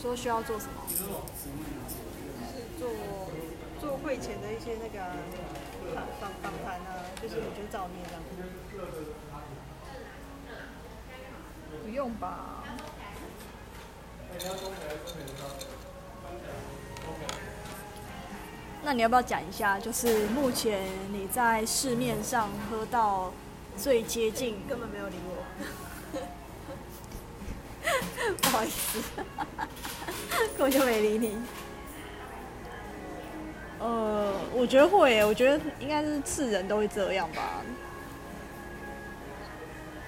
说需要做什么？是做做会前的一些那个访访访谈啊，就是你就照念这样。不用吧。那你要不要讲一下，就是目前你在市面上喝到最接近，根本没有理我。不好意思，根本就没理你。呃，我觉得会，我觉得应该是是人都会这样吧，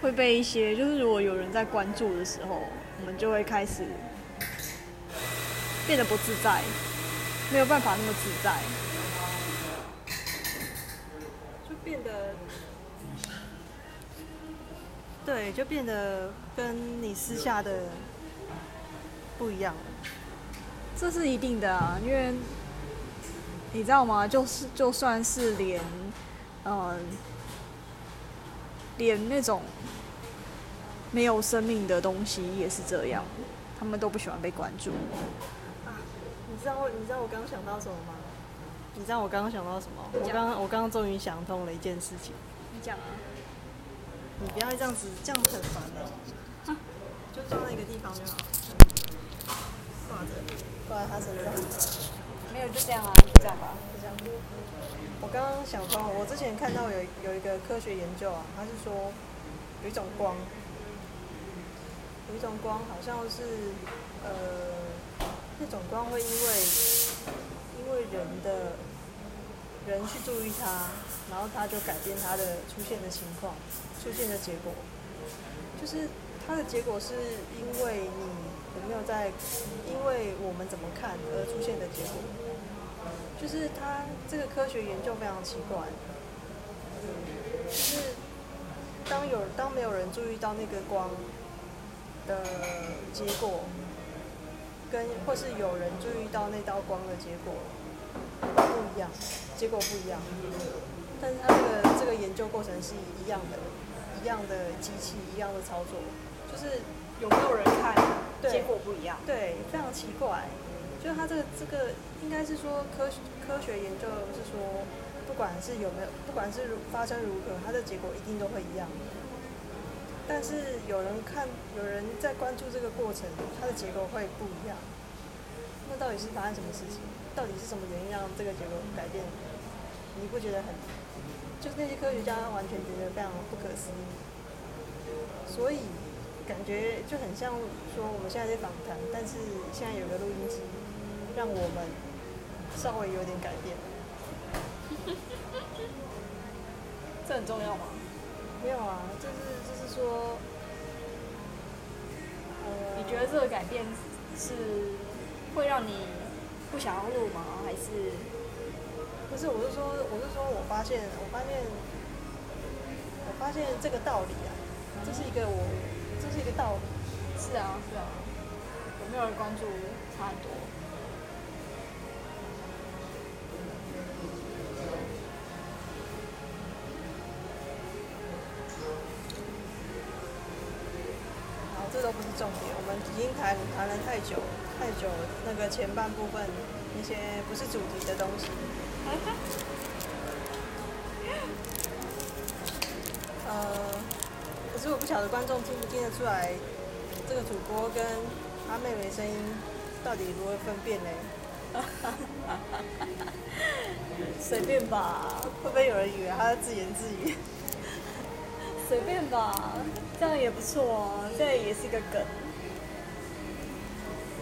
会被一些就是如果有人在关注的时候，我们就会开始变得不自在，没有办法那么自在。就变得，对，就变得跟你私下的不一样了。这是一定的啊，因为你知道吗？就是就算是连，呃，连那种没有生命的东西也是这样，他们都不喜欢被关注。你知道你知道我刚刚想到什么吗？你知道我刚刚想到什么？我刚刚我刚刚终于想通了一件事情。你讲啊，你不要这样子，这样子很烦的、就放在一个地方就好。挂，在他身上，没有就这样啊，就这样吧。就这样。我刚刚想说，我之前看到有有一个科学研究啊，他是说有一种光，有一种光好像是呃那种光会因为因为人的人去注意它，然后它就改变它的出现的情况，出现的结果，就是它的结果是因为你有没有在，因为我们怎么看而出现的结果，就是它这个科学研究非常奇怪，就是当有当没有人注意到那个光的结果，跟或是有人注意到那道光的结果不一样，结果不一样。但是它这个这个研究过程是一样的，一样的机器，一样的操作，就是有没有人看？结果不一样。对，非常奇怪。就是它这个这个应该是说科学科学研究是说，不管是有没有，不管是如发生如何，它的结果一定都会一样。但是有人看，有人在关注这个过程，它的结果会不一样。那到底是发生什么事情？到底是什么原因让这个结果改变？你不觉得很？就是那些科学家完全觉得非常不可思议。所以感觉就很像说我们现在在访谈，但是现在有个录音机，让我们稍微有点改变。这很重要吗？没有啊，就是就是说，呃，你觉得这个改变是会让你不想要录吗？还是不是？我是说，我是说我发现，我发现，我发现这个道理啊，这是一个我，这是一个道理。是啊是啊，有没有人关注差很多？好，这都不是重点，我们已经谈谈了太久太久，那个前半部分一些不是主题的东西。不晓得观众听不听得出来，这个主播跟阿妹妹声音到底如何分辨呢？随便吧，会不会有人以为他在自言自语？随便吧，这样也不错啊，这也是一个梗。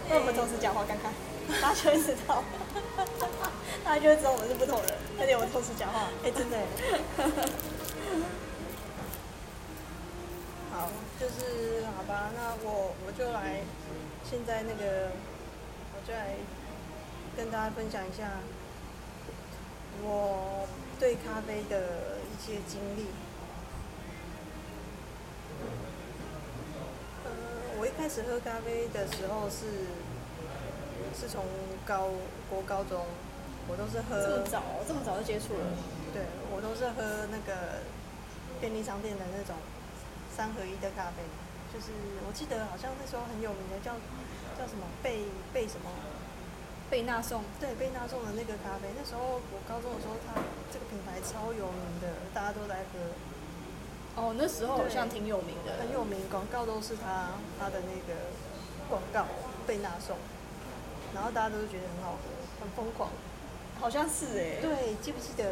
那我们同时讲话看看，大家就会知道，大家就会知道我们是不同人。而且我们同时讲话，哎、真的耶。好，就是好吧，那我我就来，现在那个，我就来跟大家分享一下我对咖啡的一些经历。呃，我一开始喝咖啡的时候是是从高国高中，我都是喝这么早，这么早就接触了。对，我都是喝那个便利商店的那种三合一的咖啡。就是我记得好像那时候很有名的叫叫什么贝贝什么，贝纳颂，对贝纳颂的那个咖啡，那时候我高中的时候，它这个品牌超有名的，大家都在喝，哦，那时候好像挺有名的，很有名，广告都是它它的那个广告贝纳颂，然后大家都觉得很好喝，很疯狂。好像是哎、对，记不记得？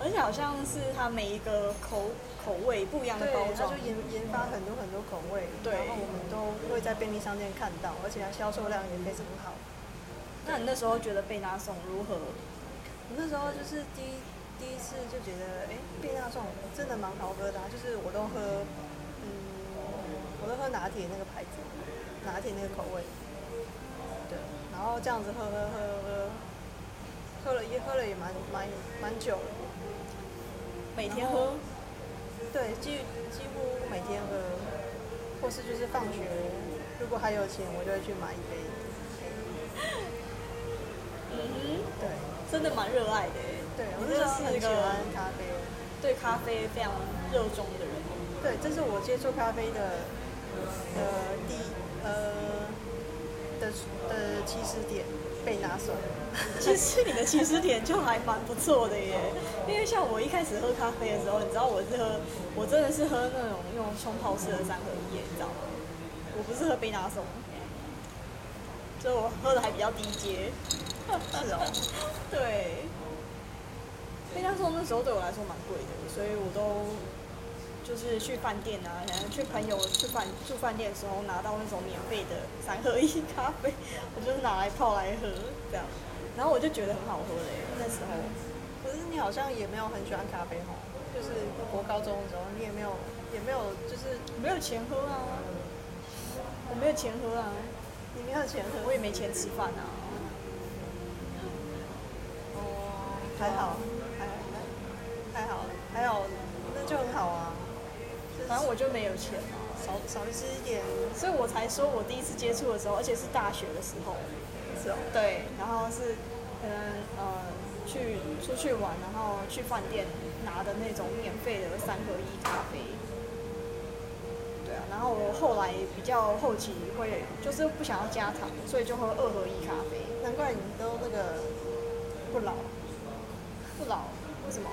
而且好像是它每一个口口味不一样的对，包装他就，研研发很多很多口味，对然后我们都会在便利商店看到，而且它销售量也非常好。那你那时候觉得贝纳颂如何？我那时候就是第一第一次就觉得，哎，贝纳颂真的蛮好喝的、啊，就是我都喝，嗯，我都喝拿铁那个牌子，拿铁那个口味，对，然后这样子喝喝喝喝，喝了也喝了也蛮蛮蛮久了，每天喝？对，几几乎每天喝，或是就是放学，如果还有钱，我就会去买一杯，嗯哼，对，真的蛮热爱的哎。对，我真的是很喜欢咖啡。对咖啡非常热衷的人。对，这是我接触咖啡的呃第呃的的起始点，贝纳颂。其实你的起始点就还蛮不错的耶，因为像我一开始喝咖啡的时候，你知道我是喝，我真的是喝那种用冲泡式的三合一，你知道吗？我不是喝贝纳颂，所以我喝的还比较低阶。是哦，对，贝纳颂那时候对我来说蛮贵的，所以我都就是去饭店啊，然后去朋友去饭住饭店的时候拿到那种免费的三合一咖啡，我就是拿来泡来喝这样，然后我就觉得很好喝嘞，那时候。可是你好像也没有很喜欢咖啡哈，就是我高中的时候，你也没有也没有就是没有钱喝啊，我没有钱喝啊，你没有钱喝，我也没钱吃饭啊。哦，还好，还还还好，还好，那就很好啊。正我就没有钱啊，少少吃一点，所以我才说我第一次接触的时候，而且是大学的时候，是哦，对，然后是可能呃去出去玩，然后去饭店拿的那种免费的三合一咖啡。对啊，然后我后来比较后期会就是不想要加糖，所以就喝二合一咖啡。难怪你都那个不老。不老，为什么？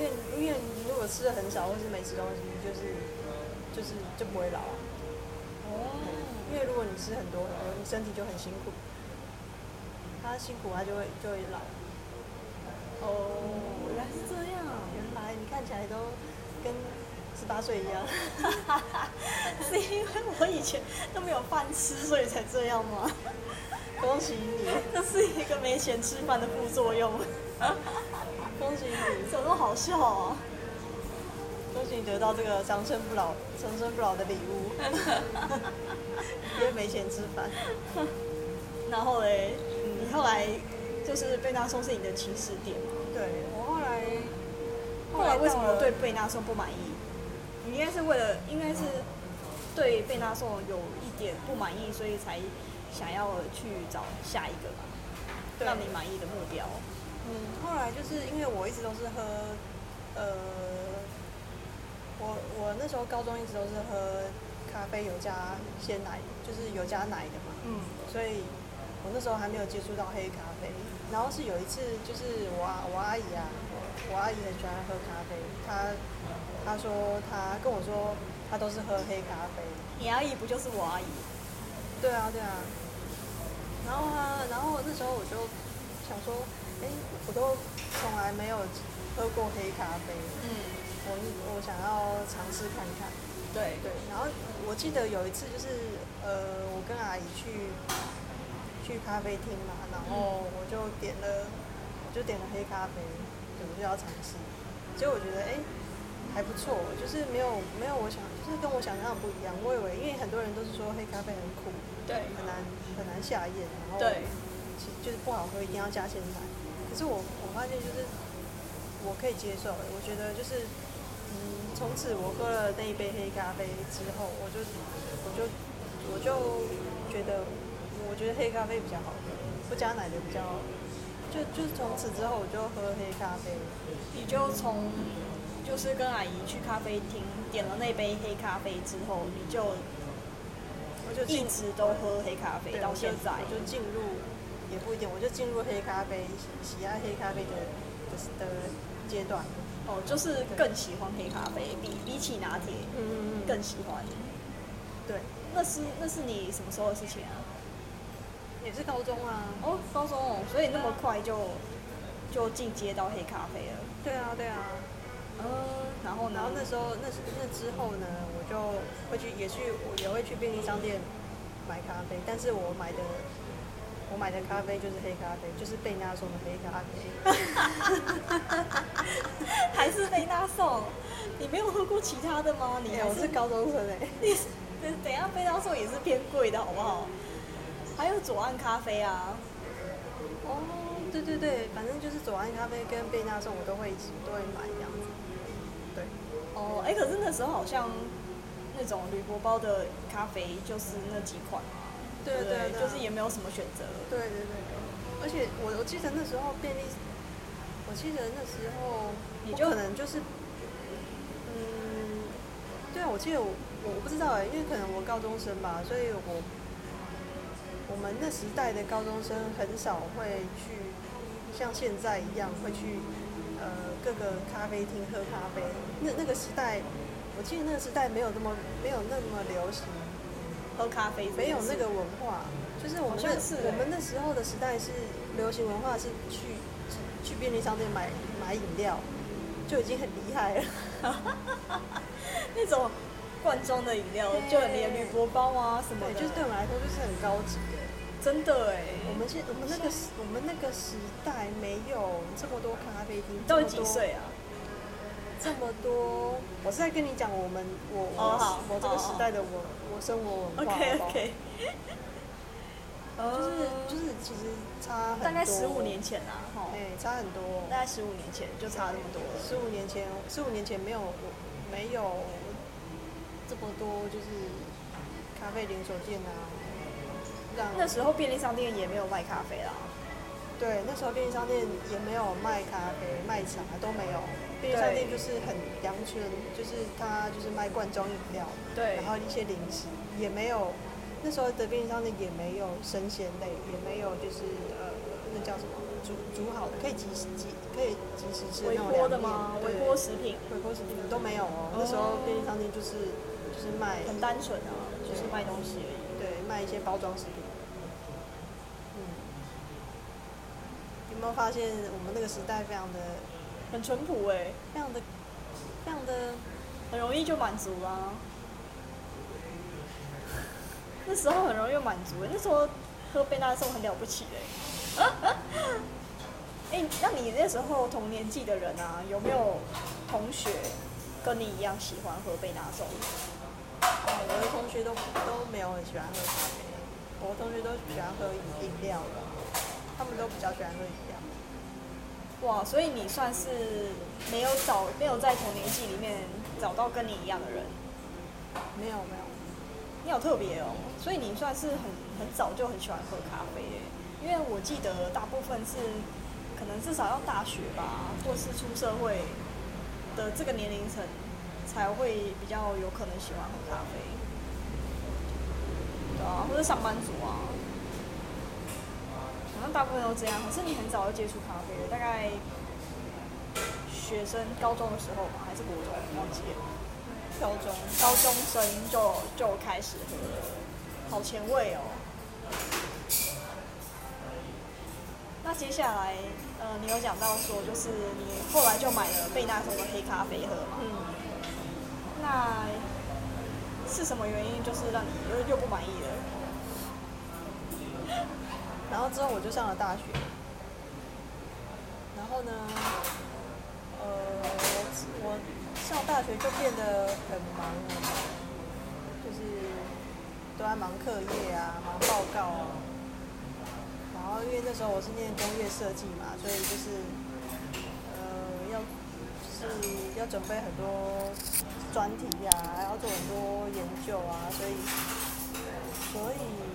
因为因为你如果吃的很少，或是没吃东西，就是就是就不会老啊。哦，因为如果你吃很多很多，你身体就很辛苦，他辛苦他就会就会老。哦，原来是这样。原来你看起来都跟十八岁一样。是因为我以前都没有饭吃，所以才这样吗？恭喜你，这是一个没钱吃饭的副作用。恭喜你，怎么那么好笑啊？恭喜你得到这个长生不老、长生不老的礼物。因为没钱吃饭。然后嘞，你后来就是贝纳颂是你的起始点吗？对我后来，后来为什么对贝纳颂不满意？你应该是为了，应该是对贝纳颂有一点不满意，所以才想要去找下一个吧，对让你满意的目标。嗯，后来就是因为我一直都是喝，呃，我我那时候高中一直都是喝咖啡有加鲜奶，就是有加奶的嘛，嗯，所以我那时候还没有接触到黑咖啡。然后是有一次，就是我阿我阿姨啊，我阿姨很喜欢喝咖啡，她她说她跟我说她都是喝黑咖啡，你阿姨不就是我阿姨？对啊，对啊。然后她，然后那时候我就想说，哎，我都从来没有喝过黑咖啡，嗯，我我想要尝试看看。对对，然后我记得有一次就是，呃，我跟阿姨去去咖啡厅嘛，然后我就点了，我就点了黑咖啡，对，我就要尝试。结果我觉得，哎，还不错，就是没有没有我想，就是跟我想象的不一样。我以为，因为很多人都是说黑咖啡很苦，对很难很难下咽，然后对其就是不好喝，一定要加鲜奶。可是我我发现就是我可以接受，我觉得就是嗯，从此我喝了那一杯黑咖啡之后，我就我就我就觉得我觉得黑咖啡比较好喝，不加奶的比较。就就从此之后我就喝黑咖啡，你就从就就是跟阿姨去咖啡厅点了那杯黑咖啡之后，你就我就一直都喝黑咖啡到现在。我就进入也不一定，我就进入黑咖啡喜爱黑咖啡的的的阶段。哦，就是更喜欢黑咖啡，比比起拿铁嗯嗯嗯，更喜欢。对，那是那是你什么时候的事情啊？也是高中啊。哦，高中哦，所以那么快就就进阶到黑咖啡了。对啊对啊。嗯，然后？然后那时候那那之后呢，我就会去也去我也会去便利商店买咖啡，但是我买的我买的咖啡就是黑咖啡，就是贝纳颂的黑咖啡。还是贝纳颂，你没有喝过其他的吗？你我是高中生哎、你等等下，贝纳颂也是偏贵的，好不好？还有左岸咖啡啊，哦，对对对，反正就是左岸咖啡跟贝纳颂我都会都会买这样子。对，哦，哎，可是那时候好像那种铝箔包的咖啡就是那几款对对对就是也没有什么选择。对对对对，而且我我记得那时候便利，我记得那时候我你就可能就是，嗯，对啊，我记得我我不知道哎，因为可能我高中生吧，所以我我们那时代的高中生很少会去像现在一样会去呃各个咖啡厅喝咖啡。那那个时代，我记得那个时代没有那么没有那么流行喝咖啡没有那个文化，就是我们我们那时候的时代是流行文化是去去便利商店买买饮料，就已经很厉害了。那种罐装的饮料，对就连铝箔包啊什么，的，就是对我们来说就是很高级的。真的哎。我们现我们那个时我们那个时代没有这么多咖啡厅，你到底几岁啊？这么多，我是在跟你讲我们我我、我这个时代的我我生活文化 OK OK，就是就是其实差很多，大概十五年前啦，哈，哎、差很多，大概十五年前就差那么多了。十五年前，十五年前没有我没有这么多，就是咖啡连锁店啊，让那时候便利商店也没有卖咖啡啦，对那时候便利商店也没有卖咖啡、卖茶都没有，便利商店就是很阳春，就是它就是卖罐装饮料，对然后一些零食也没有，那时候的便利商店也没有生鲜类，也没有就是呃那叫什么煮煮好的可以即时即可以即时吃微那种波的凉面吗？对微波食品微波食品都没有哦。那时候便利商店就是就是卖很单纯啊，就是卖东西而已。对卖一些包装食品。嗯，有没有发现我们那个时代非常的很淳朴哎、非常的非常的很容易就满足啦。那时候很容易就满足、欸，那时候喝贝纳颂很了不起嘞、哎、那你那时候同年纪的人啊，有没有同学跟你一样喜欢喝贝纳颂？哦，我的同学都都没有很喜欢喝咖啡，我的同学都喜欢喝饮饮料的，他们都比较喜欢喝饮料。哇，所以你算是没有找没有在同年纪里面找到跟你一样的人，没有没有，你好特别哦。所以你算是很很早就很喜欢喝咖啡耶，因为我记得大部分是可能至少要大学吧，或是出社会的这个年龄层才会比较有可能喜欢喝咖啡，对啊，或者上班族啊，好像大部分都这样。可是你很早就接触咖啡了，大概学生高中的时候吧，还是国中，忘记了。高中高中生就就开始喝了，好前卫哦。那接下来，呃，你有讲到说，就是你后来就买了贝纳颂的黑咖啡喝嘛？嗯，那是什么原因，就是让你又又不满意了？然后之后我就上了大学，然后呢，呃，我上大学就变得很忙了，就是都在忙课业啊，忙报告啊。然后因为那时候我是念工业设计嘛，所以就是呃要是要准备很多专题呀、还要做很多研究啊，所以所以。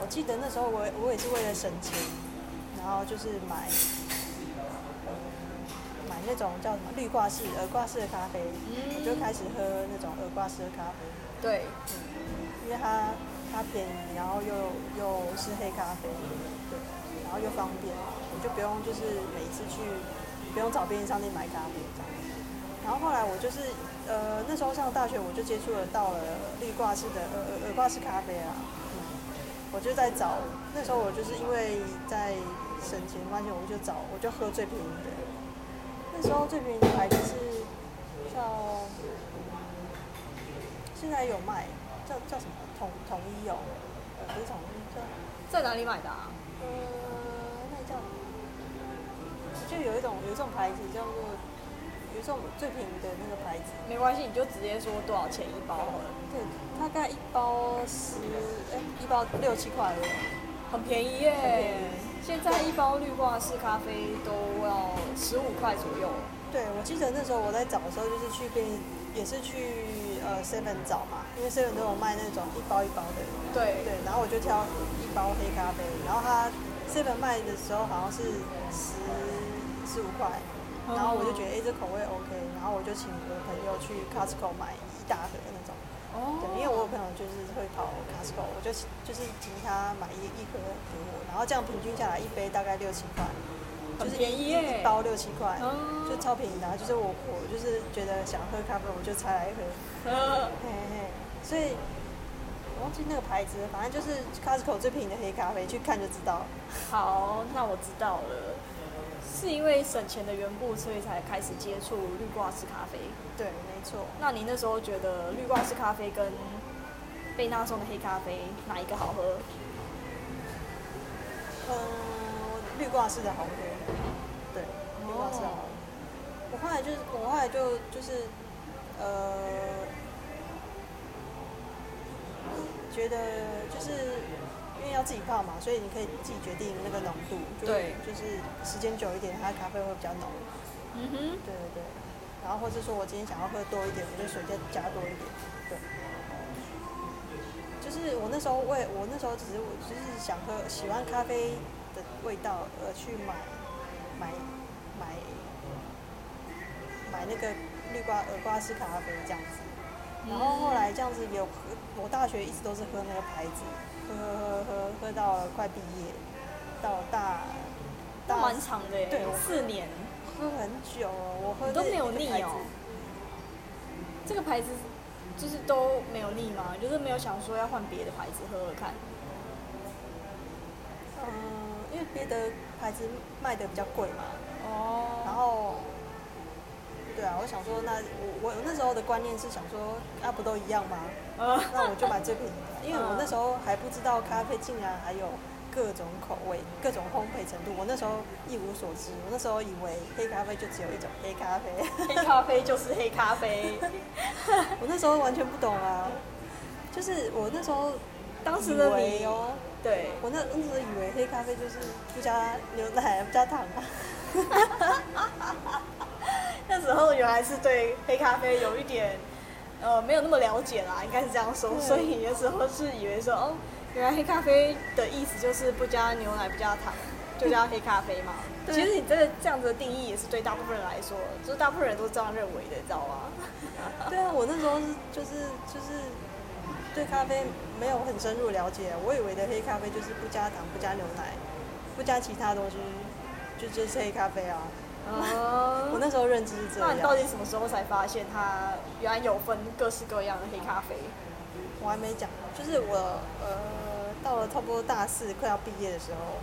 我记得那时候我我也是为了省钱，然后就是买买那那种叫什么绿挂式、耳挂式的咖啡，我就开始喝那种耳挂式的咖啡，对，因为它它便宜，然后又又是黑咖啡，对，然后又方便，你就不用就是每一次去不用找便利商店买咖啡这样。然后后来我就是呃那时候上大学我就接触了到了绿挂式的耳耳耳挂式咖啡啊，嗯，我就在找那时候我就是因为在省钱关系，我就找我就喝最便宜的。那时候最便宜的牌子是叫现在有卖，叫叫什么统统一哦，呃不是统一叫在哪里买的啊？呃那叫就有一种有一种牌子叫做有一种最便宜的那个牌子，没关系，你就直接说多少钱一包好了，对，大概一包十哎一包六七块而已。很便宜耶。现在一包绿挂式咖啡都要十五块左右。对，我记得那时候我在找的时候，就是去便利，也是去呃 Seven 找嘛，因为 Seven 都有卖那种一包一包的。对对，然后我就挑一包黑咖啡，然后它 Seven 卖的时候好像是十十五块，然后我就觉得哎、这口味 OK，然后我就请我的朋友去 Costco 买一大盒的那种。哦对，因为我有朋友就是会跑 Costco，我就就是请他买一一盒给我，然后这样平均下来一杯大概六七块，就是很便宜耶一包六七块，哦就超便宜的啊、就是我我就是觉得想喝咖啡，我就才来喝，呃嘿嘿，所以我忘记那个牌子，反正就是 Costco 最便宜的黑咖啡，去看就知道。好，那我知道了。是因为省钱的缘故，所以才开始接触绿挂式咖啡。对，没错。那你那时候觉得绿挂式咖啡跟贝纳颂的黑咖啡哪一个好喝？嗯，绿挂式的好喝，对，绿挂式的好喝。我后来就是，我后来就就是，呃，觉得就是因为要自己泡嘛，所以你可以自己决定那个浓度，就是对。就是时间久一点，它的咖啡会比较浓。嗯哼，对对对，然后或者说我今天想要喝多一点，我就水再加多一点，对。就是我那时候为我那时候只是我就是想喝喜欢咖啡的味道而去买买买买那个绿瓜耳瓜式咖啡这样子，然后后来这样子有喝，我大学一直都是喝那个牌子，喝喝喝喝喝到了快毕业，到大那大蛮长的耶，对四年，喝很久哦，我喝都没有腻哦。这个牌子就是都没有腻吗？就是没有想说要换别的牌子喝喝看。嗯，因为别的牌子卖的比较贵嘛，哦然后，对啊，我想说那我我那时候的观念是想说，啊不都一样吗？呃，那我就买最便宜的，因为我那时候还不知道咖啡竟然还有各种口味、各种烘焙程度，我那时候一无所知，我那时候以为黑咖啡就只有一种黑咖啡，黑 咖啡就是黑咖啡。我那时候完全不懂啊，就是我那时候当时的你哦。对，我那那时候以为黑咖啡就是不加牛奶、不加糖啊。那时候原来是对黑咖啡有一点呃没有那么了解啦，应该是这样说。所以你那时候是以为说哦，原来黑咖啡的意思就是不加牛奶、不加糖，就叫黑咖啡嘛。对其实你这个这样子的定义也是对大部分人来说，就是大部分人都是这样认为的，你知道吗？对啊，我那时候是就是就是对咖啡没有很深入了解，我以为的黑咖啡就是不加糖、不加牛奶、不加其他东西，就就是黑咖啡啊。哦 我那时候认知是这样。那你到底什么时候才发现它原来有分各式各样的黑咖啡？我还没讲，就是我呃到了差不多大四快要毕业的时候，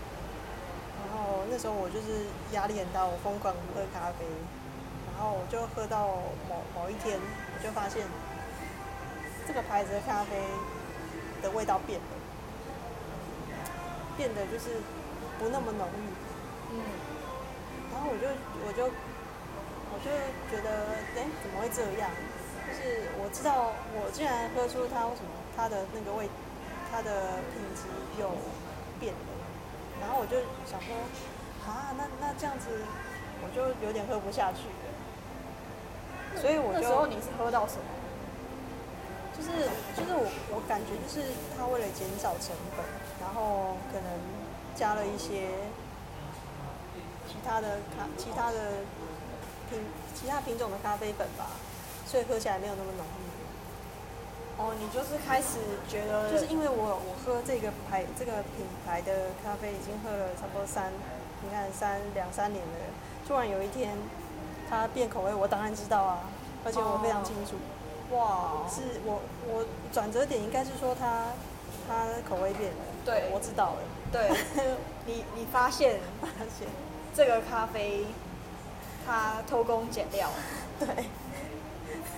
然后那时候我就是压力很大，我疯狂喝咖啡，然后我就喝到某某一天，我就发现这个牌子的咖啡的味道变了，变得就是不那么浓郁，嗯，然后我就我就我就觉得，哎、怎么会这样？就是我知道，我竟然喝出它为什么它的那个味，它的品质有变了，然后我就想说，啊，那那这样子，我就有点喝不下去了。所以我就那时候你是喝到什么？就是就是我我感觉就是他为了减少成本，然后可能加了一些其他的咖其他的品其他品种的咖啡粉吧，所以喝起来没有那么浓郁。哦，你就是开始觉得，就是因为我我喝这个牌这个品牌的咖啡已经喝了差不多三，你看三两三年了，突然有一天它变口味，我当然知道啊，而且我非常清楚。哇，是我我转折点应该是说它它口味变了，对。我知道了，对，你你发现发现这个咖啡它偷工减料 对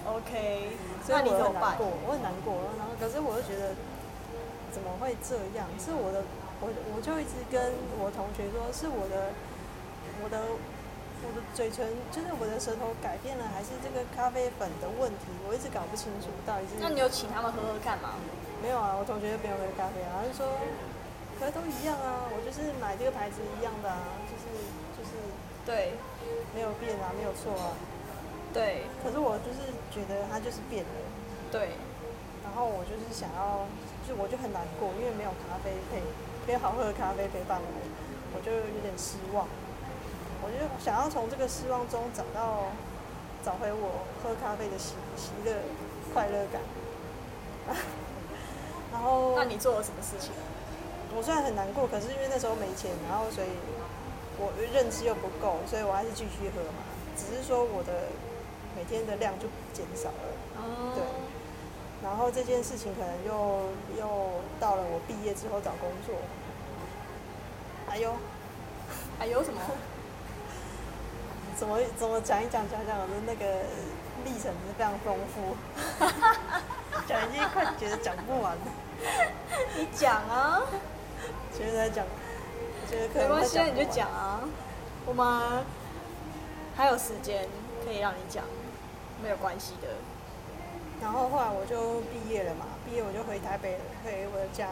，，OK，所以那你怎么办？我很难过，我很难过，然后可是我又觉得怎么会这样？是我的，我我就一直跟我同学说，是我的我的我的嘴唇，就是我的舌头改变了，还是这个咖啡粉的问题？我一直搞不清楚到底是。那你有请他们喝喝看吗？没有啊？我同学就没有喝咖啡啊，他就说，可是都一样啊，我就是买这个牌子一样的啊，就是对没有变啊，没有错啊。对可是我就是觉得他就是变了。对，然后我就是想要，就我就很难过，因为没有咖啡配，没有好喝的咖啡陪伴我，我就有点失望。我就想要从这个失望中找到，找回我喝咖啡的喜喜乐、快乐感。然后，那你做了什么事情？我虽然很难过，可是因为那时候没钱，然后所以我认知又不够，所以我还是继续喝嘛。只是说我的每天的量就减少了。哦。对。然后这件事情可能又又到了我毕业之后找工作，哎呦，哎呦什么？怎么怎么讲一讲讲讲我的那个历程是非常丰富，讲已经快觉得讲不完了，你讲啊，觉得在讲，觉得可能没关系你就讲啊，我们还有时间可以让你讲，没有关系的。然后后来我就毕业了嘛，毕业我就回台北，回我的家。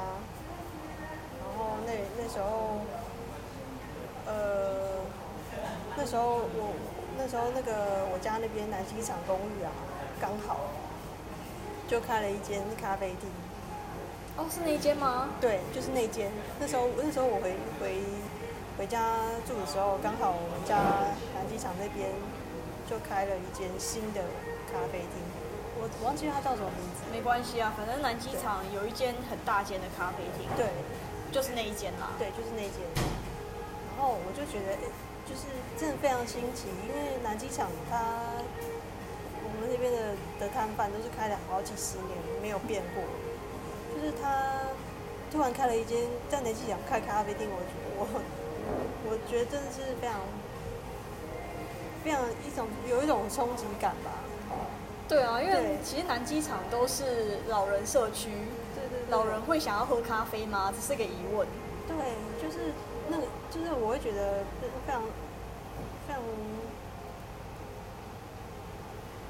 然后那那时候，呃，那时候我那时候那个我家那边南机场公寓啊，刚好就开了一间咖啡厅。哦，是那一间吗？对，就是那间。那时候那时候我回回回家住的时候，刚好我们家南机场那边就开了一间新的咖啡厅。我我忘记它叫什么名字。没关系啊，反正南机场有一间很大间的咖啡厅，对，就是那一间啦。对，就是那间。然后我就觉得，诶就是真的非常新奇，因为南机场它我们那边的的摊贩都是开了好几十年没有变过，就是他突然开了一间在南机场开咖啡厅，我我 我觉得真的是非常非常一种有一种冲击感吧。对啊，因为其实南机场都是老人社区，对对对老人会想要喝咖啡吗？这是个疑问。对，就是那个，就是我会觉得非常非常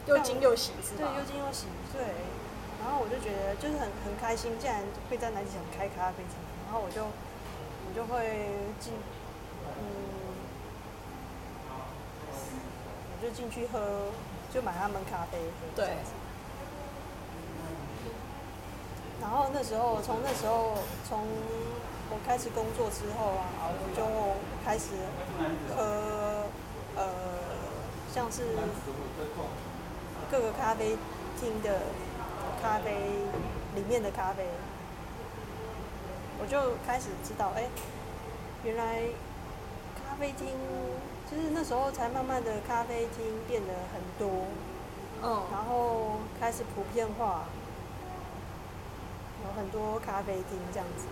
又惊又喜是对，又惊又喜，对。然后我就觉得就是很很开心，竟然会在南机场开咖啡厅，然后我就我就会进，嗯，我就进去喝，就买他们咖啡喝。对然后那时候，从那时候，从我开始工作之后啊，我就开始喝，呃，像是各个咖啡厅的咖啡里面的咖啡，我就开始知道，哎、原来咖啡厅就是那时候才慢慢的咖啡厅变得很多，嗯，然后开始普遍化，有很多咖啡厅这样子。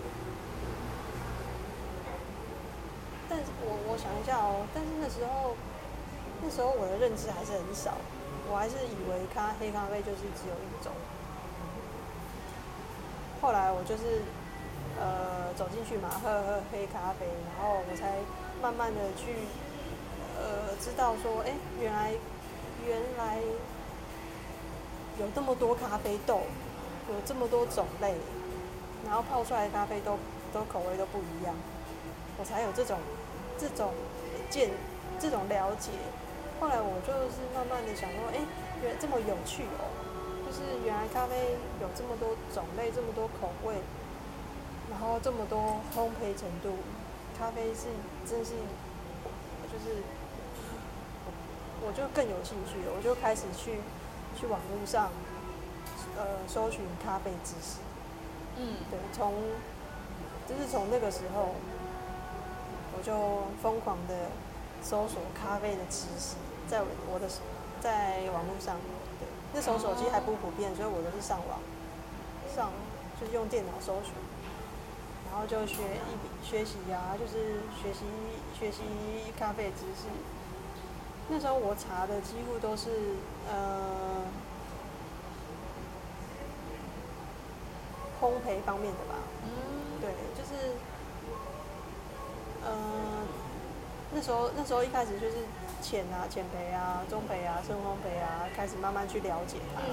但是我我想一下哦，但是那时候那时候我的认知还是很少，我还是以为咖黑咖啡就是只有一种。后来我就是呃走进去嘛，喝喝黑咖啡，然后我才慢慢的去呃知道说，哎、原来原来有这么多咖啡豆，有这么多种类，然后泡出来的咖啡都都口味都不一样，我才有这种这种见这种了解。后来我就是慢慢的想说，哎、原来这么有趣哦，就是原来咖啡有这么多种类，这么多口味，然后这么多烘焙程度，咖啡是真是就是我就更有兴趣了，我就开始去去网络上呃搜寻咖啡知识。嗯，对，从就是从那个时候，我就疯狂的搜索咖啡的知识，在我我的在网络上，对，那时候手机还不普遍，所以我都是上网上就是用电脑搜寻，然后就学一笔学习呀、就是学习学习咖啡知识。那时候我查的几乎都是呃烘焙方面的吧，嗯，对，就是，呃，那时候那时候一开始就是浅啊、浅焙啊、中焙啊、深烘焙啊，开始慢慢去了解它。嗯，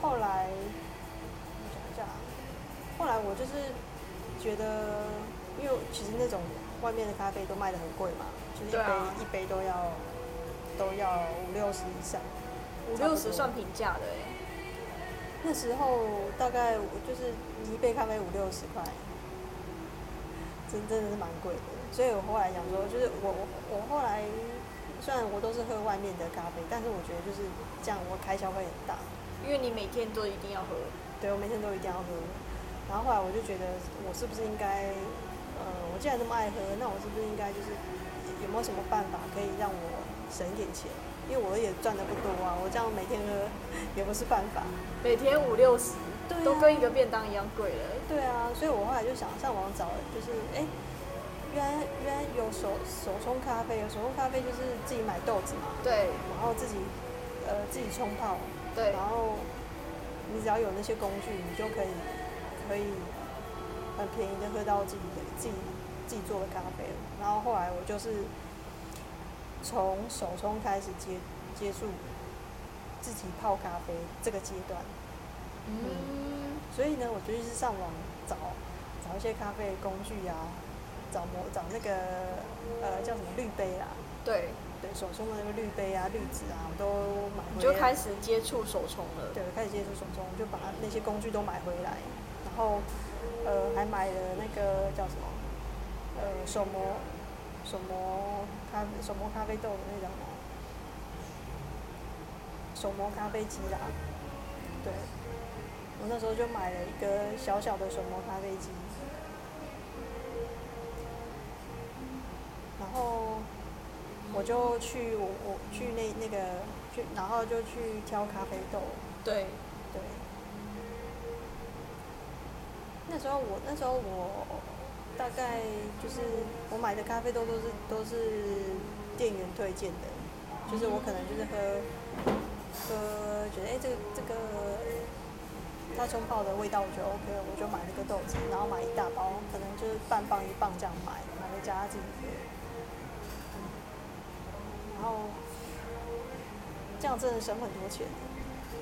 后来，我想一下，后来我就是觉得，因为其实那种外面的咖啡都卖的很贵嘛，就是一杯、啊一杯都要都要五六十以上。五六十算平价的哎。那时候大概我就是一杯咖啡五六十块，真真的是蛮贵的。所以我后来想说，就是我我我后来虽然我都是喝外面的咖啡，但是我觉得就是这样，我开销会很大。因为你每天都一定要喝。对我每天都一定要喝。然后后来我就觉得，我是不是应该，呃，我既然这么爱喝，那我是不是应该就是有没有什么办法可以让我省一点钱？因为我也赚的不多啊，我这样每天喝也不是办法。每天五六十，对啊都跟一个便当一样贵了。对啊，所以我后来就想上网找，就是哎、原来原来有手手冲咖啡，有手冲咖啡就是自己买豆子嘛，对然后自己呃自己冲泡，对然后你只要有那些工具，你就可以可以很便宜的喝到自己的自己自己做的咖啡了。然后后来我就是从手冲开始接接触自己泡咖啡这个阶段。嗯，所以呢，我就一直上网找找一些咖啡工具啊，找模找那个呃叫什么滤杯啊，对，对手冲的那个滤杯啊、滤纸啊，我都买回来。你就开始接触手冲了。对，开始接触手冲，就把那些工具都买回来，然后呃还买了那个叫什么呃手磨手磨咖手磨咖啡豆的那种手磨咖啡机啦，对。我那时候就买了一个小小的手磨咖啡机，然后我就去我我去那那个去，然后就去挑咖啡豆，对，对。那时候我那时候我大概就是我买的咖啡豆都是都是店员推荐的，就是我可能就是喝喝觉得哎、这个这个它冲泡的味道我觉得 OK 了，我就买那个豆子，然后买一大包，可能就是半磅一磅这样买，买回家自己喝。然后这样真的省很多钱。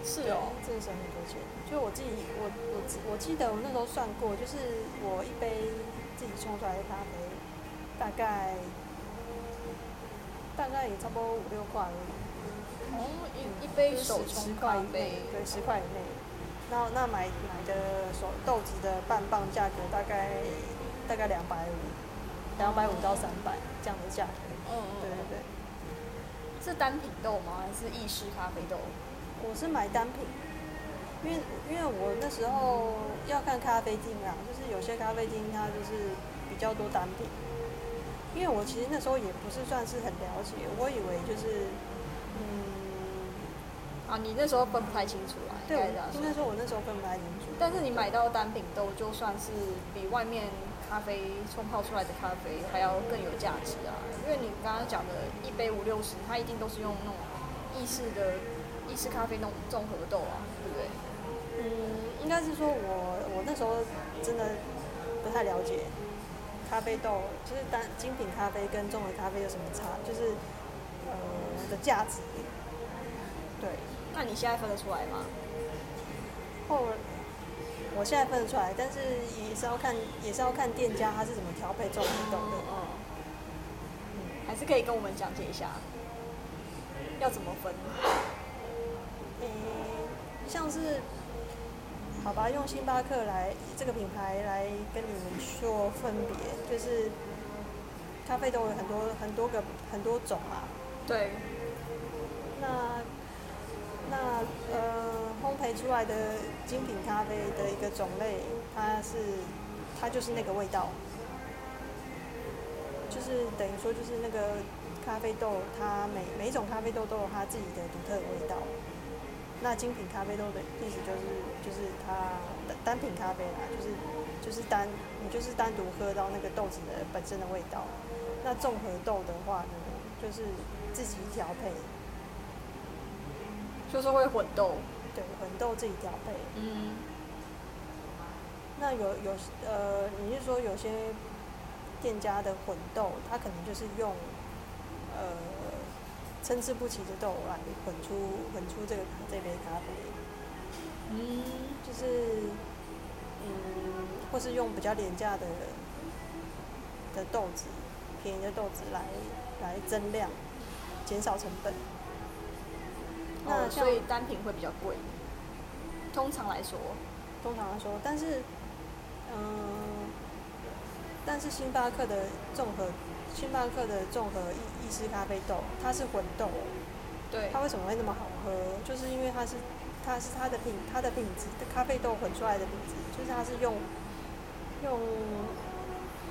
是哦。真的省很多钱。就我自己，我我我记得我那时候算过，就是我一杯自己冲出来的咖啡，大概大概也差不多五六块而已。哦，一一杯就是手冲十块以咖啡内，，对，十块以内。那那买买的手豆子的半磅价格大概大概两百五，两百五到三百这样的价格。嗯嗯，对对对，是单品豆吗？还是意式咖啡豆？我是买单品，因为因为我那时候要看咖啡厅啊，就是有些咖啡厅它就是比较多单品。因为我其实那时候也不是算是很了解，我以为就是嗯。啊，你那时候分不太清楚啦，应对，该这样说应该。说我那时候分不太清楚。但是你买到单品豆，就算是比外面咖啡冲泡出来的咖啡还要更有价值啊！因为你刚刚讲的一杯五六十，它一定都是用那种意式的意式咖啡那种综合豆啊，对不对？嗯，应该是说我我那时候真的不太了解咖啡豆，就是单精品咖啡跟综合咖啡有什么差，就是呃的价值。对，那你现在分得出来吗？后我现在分得出来，但是也是要看也是要看店家他是怎么调配综合豆的。嗯，还是可以跟我们讲解一下，要怎么分？诶、像是，好吧，用星巴克来这个品牌来跟你们说分别，就是咖啡豆有很多很多个很多种嘛。对，那那呃，烘焙出来的精品咖啡的一个种类，它是它就是那个味道，就是等于说就是那个咖啡豆，它每每种咖啡豆都有它自己的独特的味道。那精品咖啡豆的意思就是就是它单单品咖啡啦，就是就是单你就是单独喝到那个豆子的本身的味道。那综合豆的话呢，就是自己调配，就是会混豆。对，混豆自己调配。嗯，那有有呃，你是说有些店家的混豆，它可能就是用呃参差不齐的豆来混出混出这个这杯咖啡，嗯，就是嗯，或是用比较廉价的的豆子，便宜的豆子来来增量，减少成本。那哦，所以单品会比较贵。通常来说，通常来说，但是，嗯、但是星巴克的综合，星巴克的综合意意式咖啡豆，它是混豆哦，对它为什么会那么好喝？就是因为它是，它是它的品，它的品质，咖啡豆混出来的品质，就是它是用，用，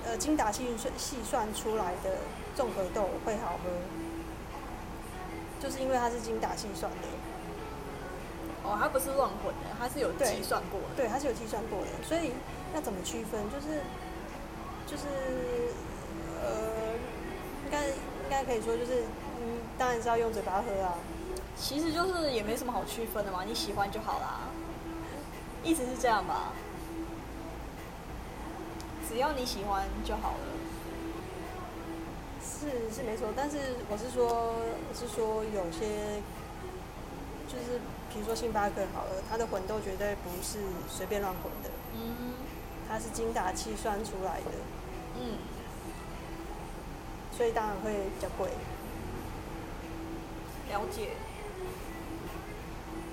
呃，精打细算细算出来的综合豆会好喝，就是因为它是精打细算的。哦，它不是乱混的，它是有计算过的。对，它是有计算过的，所以要怎么区分？就是就是呃，应该应该可以说就是，嗯，当然是要用嘴巴喝啊。其实就是也没什么好区分的嘛，你喜欢就好啦。意思是这样吧？只要你喜欢就好了。是是没错，但是我是说，我是说有些就是比如说星巴克好了，它的混豆绝对不是随便乱混的，嗯它是精打细算出来的，嗯，所以当然会比较贵。了解。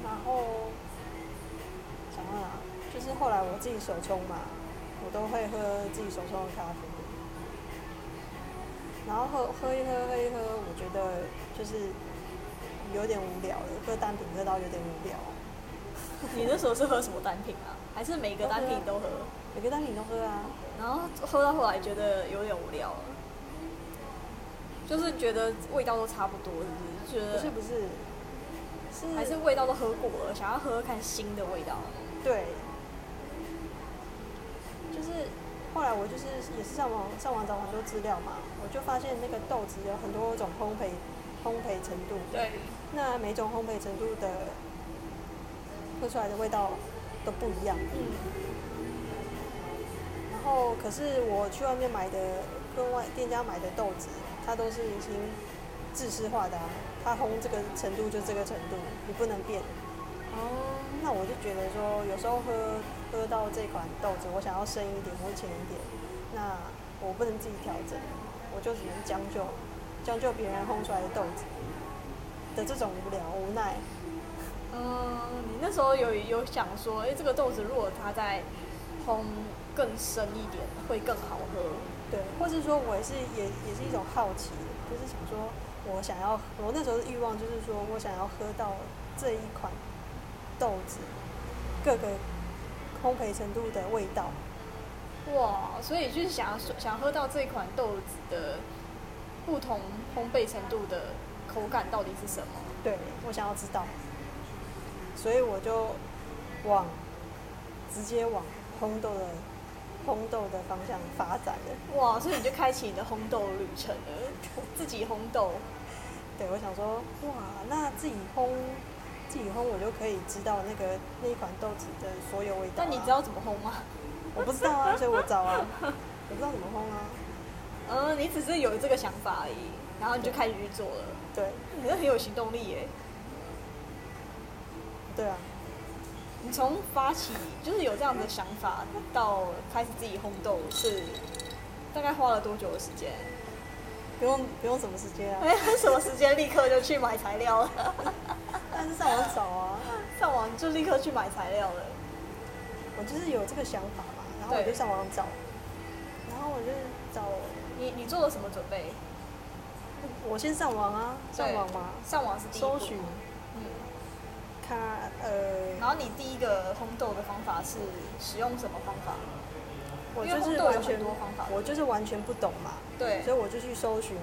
然后想到哪？就是后来我自己手冲嘛，我都会喝自己手冲的咖啡。然后喝喝一喝喝一喝，我觉得就是有点无聊了，喝单品喝到有点无聊。你那时候是喝什么单品啊？还是每个单品都喝？每个单品都喝啊，然后喝到后来觉得有点无聊了，就是觉得味道都差不多，是不是？觉得不是不是，是还是味道都喝过了，想要喝喝看新的味道。对，就是后来我就是也是上网上网找很多资料嘛，我就发现那个豆子有很多种烘焙烘焙程度，对，那每种烘焙程度的喝出来的味道都不一样。嗯，然后可是我去外面买的，跟外店家买的豆子，它都是已经制式化的啊，它烘这个程度就这个程度，你不能变。哦，那我就觉得说，有时候喝喝到这款豆子，我想要深一点或浅一点，那我不能自己调整，我就只能将就将就别人烘出来的豆子的这种无聊无奈。嗯，你那时候有有想说，哎、这个豆子如果它再烘更深一点，会更好喝。对，或是说我也是也也是一种好奇，就是想说我想要，我那时候的欲望就是说我想要喝到这一款豆子各个烘焙程度的味道。哇，所以就是想要想喝到这款豆子的不同烘焙程度的口感到底是什么？对，我想要知道，所以我就往直接往烘豆的烘豆的方向发展了。哇，所以你就开启你的烘豆旅程了，自己烘豆。对，我想说，哇，那自己烘自己烘，我就可以知道那个那一款豆子的所有味道、啊。但你知道怎么烘吗？我不知道啊，所以我找啊，我不知道怎么烘啊。嗯，你只是有这个想法而已，然后你就开始去做了。对，你这很有行动力耶！对啊，你从发起就是有这样的想法，到开始自己烘豆是大概花了多久的时间？不用不用什么时间啊，哎，什么时间立刻就去买材料了？但是上网找啊，上网就立刻去买材料了。我就是有这个想法嘛，然后我就上网找，然后我就找，你你做了什么准备？我先上网啊，上对网嘛，上网是第一步。搜寻。嗯，看呃，然后你第一个烘豆的方法是使用什么方法？我就是完全我就是完全不懂嘛，对。所以我就去搜寻，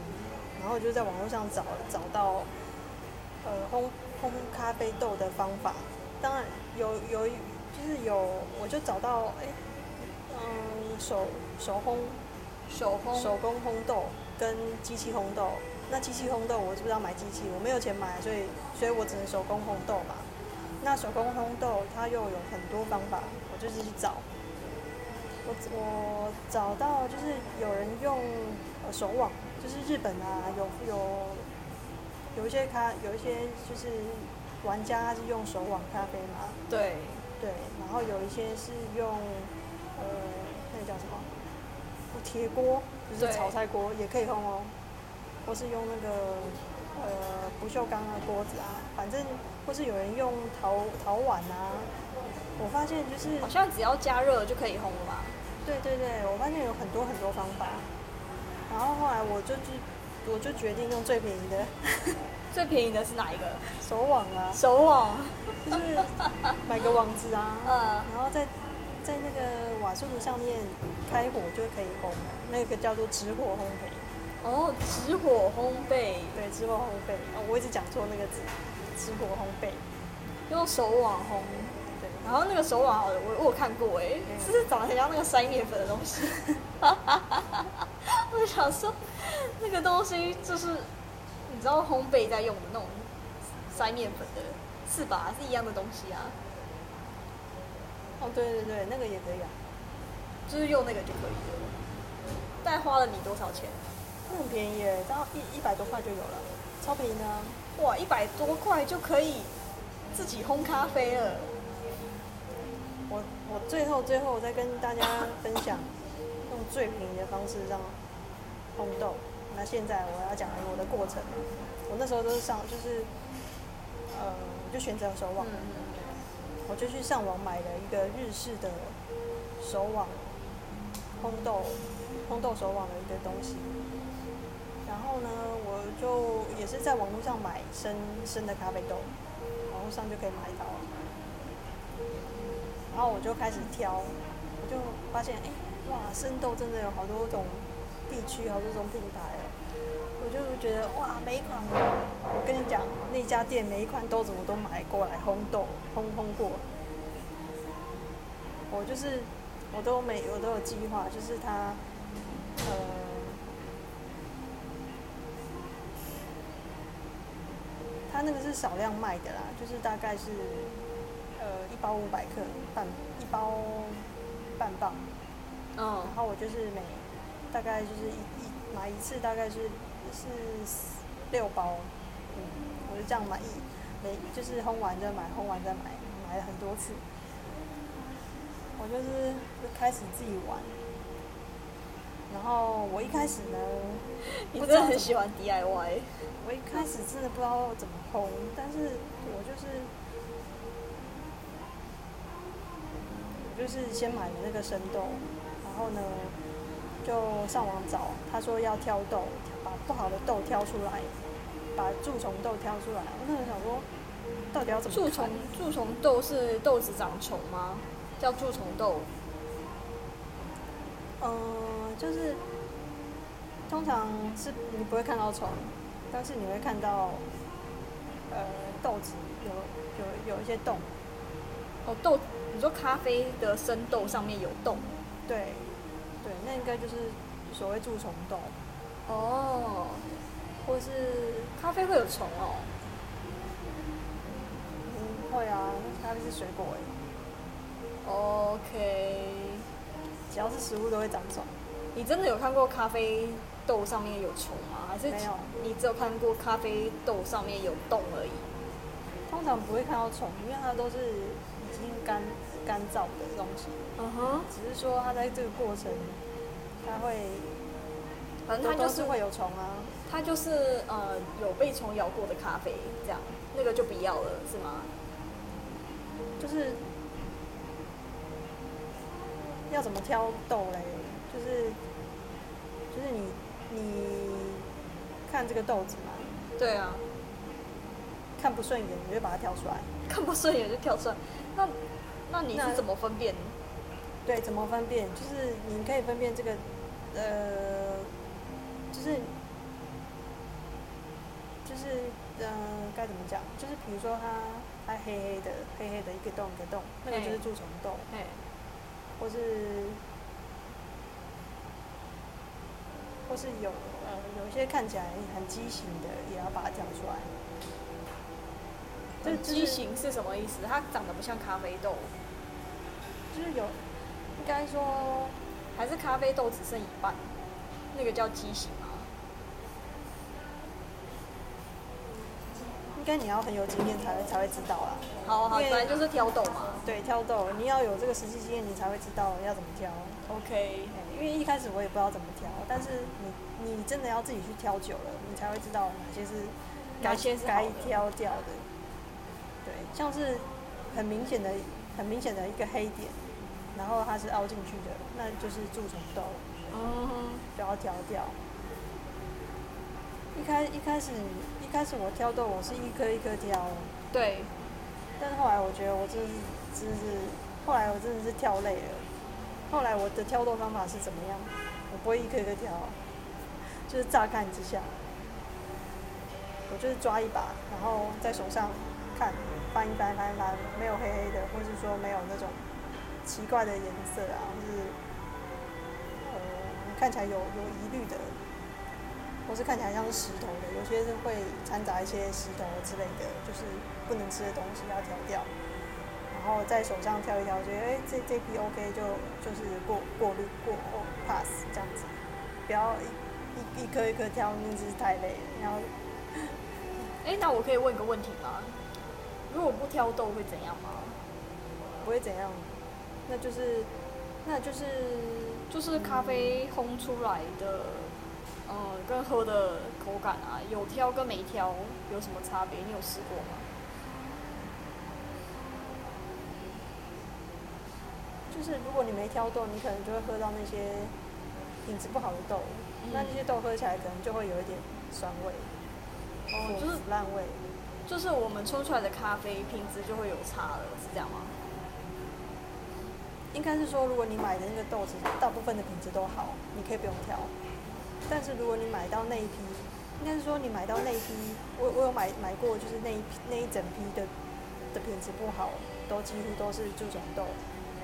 然后就在网络上找找到呃烘烘咖啡豆的方法。当然有有就是有，我就找到哎，嗯、手手烘手烘手工烘豆跟机器烘豆。那机器烘豆我是不知道买机器？我没有钱买，所以所以我只能手工烘豆嘛。那手工烘豆它又有很多方法，我就是去找。我我找到就是有人用呃手网，就是日本啊有有有一些咖有一些就是玩家他是用手网咖啡嘛，对，对，然后有一些是用呃那个叫什么？铁锅，就是炒菜锅也可以烘哦，或是用那个呃不锈钢的锅子啊，反正或是有人用陶陶碗啊，我发现就是好像只要加热就可以烘了吧。对对对，我发现有很多很多方法，然后后来我就就我就决定用最便宜的。最便宜的是哪一个？手网啊，手网。就是 买个网子啊，嗯。然后在在那个瓦斯炉上面开火就可以烘，那个叫做直火烘焙。哦，直火烘焙，对，直火烘焙。哦，我一直讲错那个字，直火烘焙。用手网烘。对，然后那个手网，我我有看过哎，嗯是长得很像那个筛面粉的东西？我就想说，那个东西就是你知道烘焙在用的那种筛面粉的，是吧？是一样的东西啊，哦，对对对，那个也可以啊，就是用那个就可以了。大概花了你多少钱？那很便宜耶，到一一百多块就有了，超便宜的啊。哇，一百多块就可以自己烘咖啡了。我我最后最后再跟大家分享，用最便宜的方式让烘豆。那现在我要讲我的过程，我那时候都是上就是，呃，就选择手网，嗯，我就去上网买了一个日式的手网烘豆烘豆手网的一个东西。然后呢，我就也是在网络上买生生的咖啡豆，网络上就可以买到。然后我就开始挑，我就发现，哎、哇，生豆真的有好多种地区，好多种品牌。我就觉得，哇，每一款，我跟你讲，那家店每一款豆子我都买过来烘豆，烘烘过。我就是，我都每我都有计划，就是它，呃，它那个是少量卖的啦，就是大概是，呃，一包五百克，半一包半磅，嗯然后我就是每大概就是一一买一次大概是是六包，嗯，我就这样买一每就是烘完再买，烘完再买，买了很多次。我就是就开始自己玩，然后我一开始呢，你真的很喜欢 DIY。我一开始真的不知道怎么烘，但是我就是我就是先买了那个生豆，然后呢就上网找，他说要挑豆，把不好的豆挑出来，把蛀虫豆挑出来。我那时候想说，到底要怎么蛀虫蛀虫豆是豆子长虫吗？叫蛀虫豆。嗯，就是通常是你不会看到虫，但是你会看到呃豆子有有有一些洞，哦，豆，你说咖啡的生豆上面有洞。对对，那应该就是所谓蛀虫豆，哦，或是咖啡会有虫哦。嗯，会啊，咖啡是水果哎，OK，只要是食物都会长虫。你真的有看过咖啡豆上面有虫吗？还是没有你只有看过咖啡豆上面有洞而已？通常不会看到虫，因为它都是已经干干燥的东西，嗯哼，只是说它在这个过程，它会反正它就是会有虫啊。它就是呃有被虫咬过的咖啡这样，那个就不要了是吗？就是要怎么挑豆嘞？就是就是你你看这个豆子嘛，对啊，看不顺眼你就把它挑出来。看不顺眼就挑出来。那那你是怎么分辨？对，怎么分辨？就是你可以分辨这个，呃，就是就是呃，该怎么讲？就是比如说它它黑黑的，黑黑的一个洞一个洞，那个就是蛀虫豆，哎，或是或是有呃有一些看起来很畸形的，也要把它挑出来。就很就是畸形是什么意思？它长得不像咖啡豆，就是有，应该说还是咖啡豆只剩一半？那个叫畸形吗？应该你要很有经验才会才会知道啦。好好，本来就是挑豆嘛。对，挑豆你要有这个实际经验，你才会知道要怎么挑。OK，因为一开始我也不知道怎么挑，但是你你真的要自己去挑久了，你才会知道哪些是该哪些是该挑掉的。对，像是很明显的很明显的一个黑点，然后它是凹进去的，那就是蛀虫豆，嗯，就要挑掉。一开一开始一开始我挑豆，我是一颗一颗挑，对，但是后来我觉得我真的是真的是，后来我真的是挑累了。后来我的挑豆方法是怎么样？我不会一颗一颗挑，就是乍看之下，我就是抓一把，然后在手上看翻一翻翻一翻，没有黑黑的，或是说没有那种奇怪的颜色啊，或是呃看起来有有疑虑的，或是看起来像是石头的，有些是会掺杂一些石头之类的，就是不能吃的东西要挑掉。然后在手上挑一挑，觉得哎、这这批 OK 就就是过过滤过哦 pass 这样子，不要一一一颗一颗挑，那真是太累了。然后 哎、那我可以问个问题吗？如果不挑豆会怎样吗？不会怎样，那就是那就是就是咖啡烘出来的，嗯，跟喝的口感啊，有挑跟没挑有什么差别？你有试过吗？就是如果你没挑豆，你可能就会喝到那些品质不好的豆，嗯那那些豆喝起来可能就会有一点酸味，哦，就是烂味。就是我们冲出来的咖啡品质就会有差了，是这样吗？应该是说，如果你买的那个豆子大部分的品质都好，你可以不用挑。但是如果你买到那一批，应该是说你买到那一批，我我有买买过，就是那一批那一整批的的品质不好，都几乎都是蛀虫豆。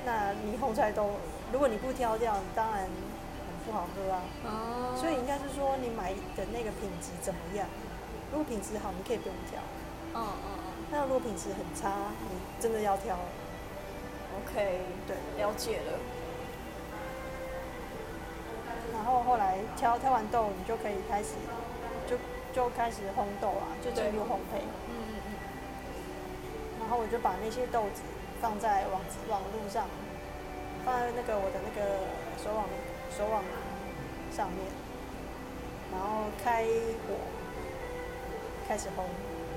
那你烘出来都，如果你不挑掉，你当然很不好喝啊。哦所以应该是说你买的那个品质怎么样？如果品质好，你可以不用挑。嗯嗯嗯那如果品质很差，你真的要挑。，OK，对。了解了。然后后来挑挑完豆，你就可以开始就就开始烘豆啊，就进入烘焙。嗯嗯嗯，然后我就把那些豆子放在网网路上，放在那个我的那个手网手网上面，然后开火开始烘，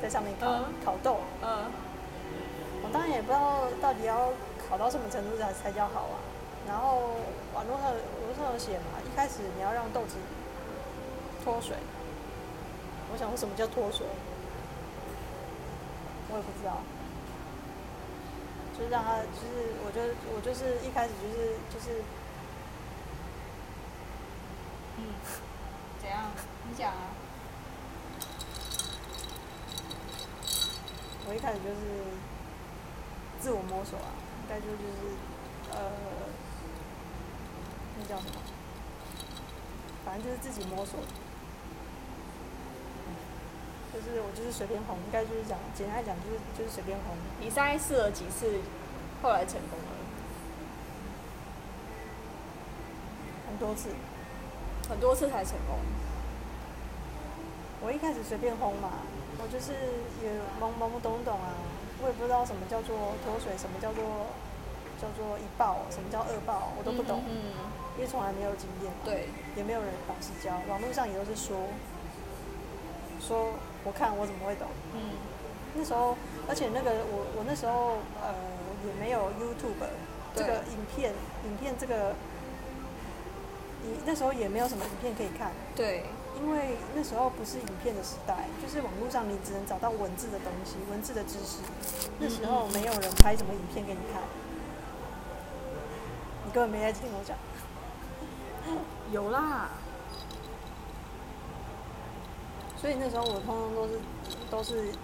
在上面烤、嗯烤豆。嗯，我当然也不知道到底要烤到什么程度才才叫好啊。然后网络上网络上有写嘛，一开始你要让豆子脱水。我想说什么叫脱水？我也不知道。就是让它，就是我就我就是一开始就是就是嗯，怎样？你讲啊。我一开始就是自我摸索啊，应该就就是呃，那叫什么？反正就是自己摸索。就是我就是随便烘，应该就是讲，简单讲就是就是随便烘。你大概试了几次，后来成功了？很多次。很多次才成功。我一开始随便烘嘛，我就是也懵懵懂懂啊，我也不知道什么叫做脱水，什么叫做叫做一报，什么叫二报，我都不懂，嗯，因为从来没有经验嘛，对，也没有人老师教，网络上也都是说说我看我怎么会懂。嗯，那时候，而且那个我我那时候呃也没有 YouTube 这个影片，影片这个你那时候也没有什么影片可以看，对，因为那时候不是影片的时代，就是网络上你只能找到文字的东西，文字的知识。那时候没有人拍什么影片给你看，你根本没在听我讲。有啦，所以那时候我通通都是都是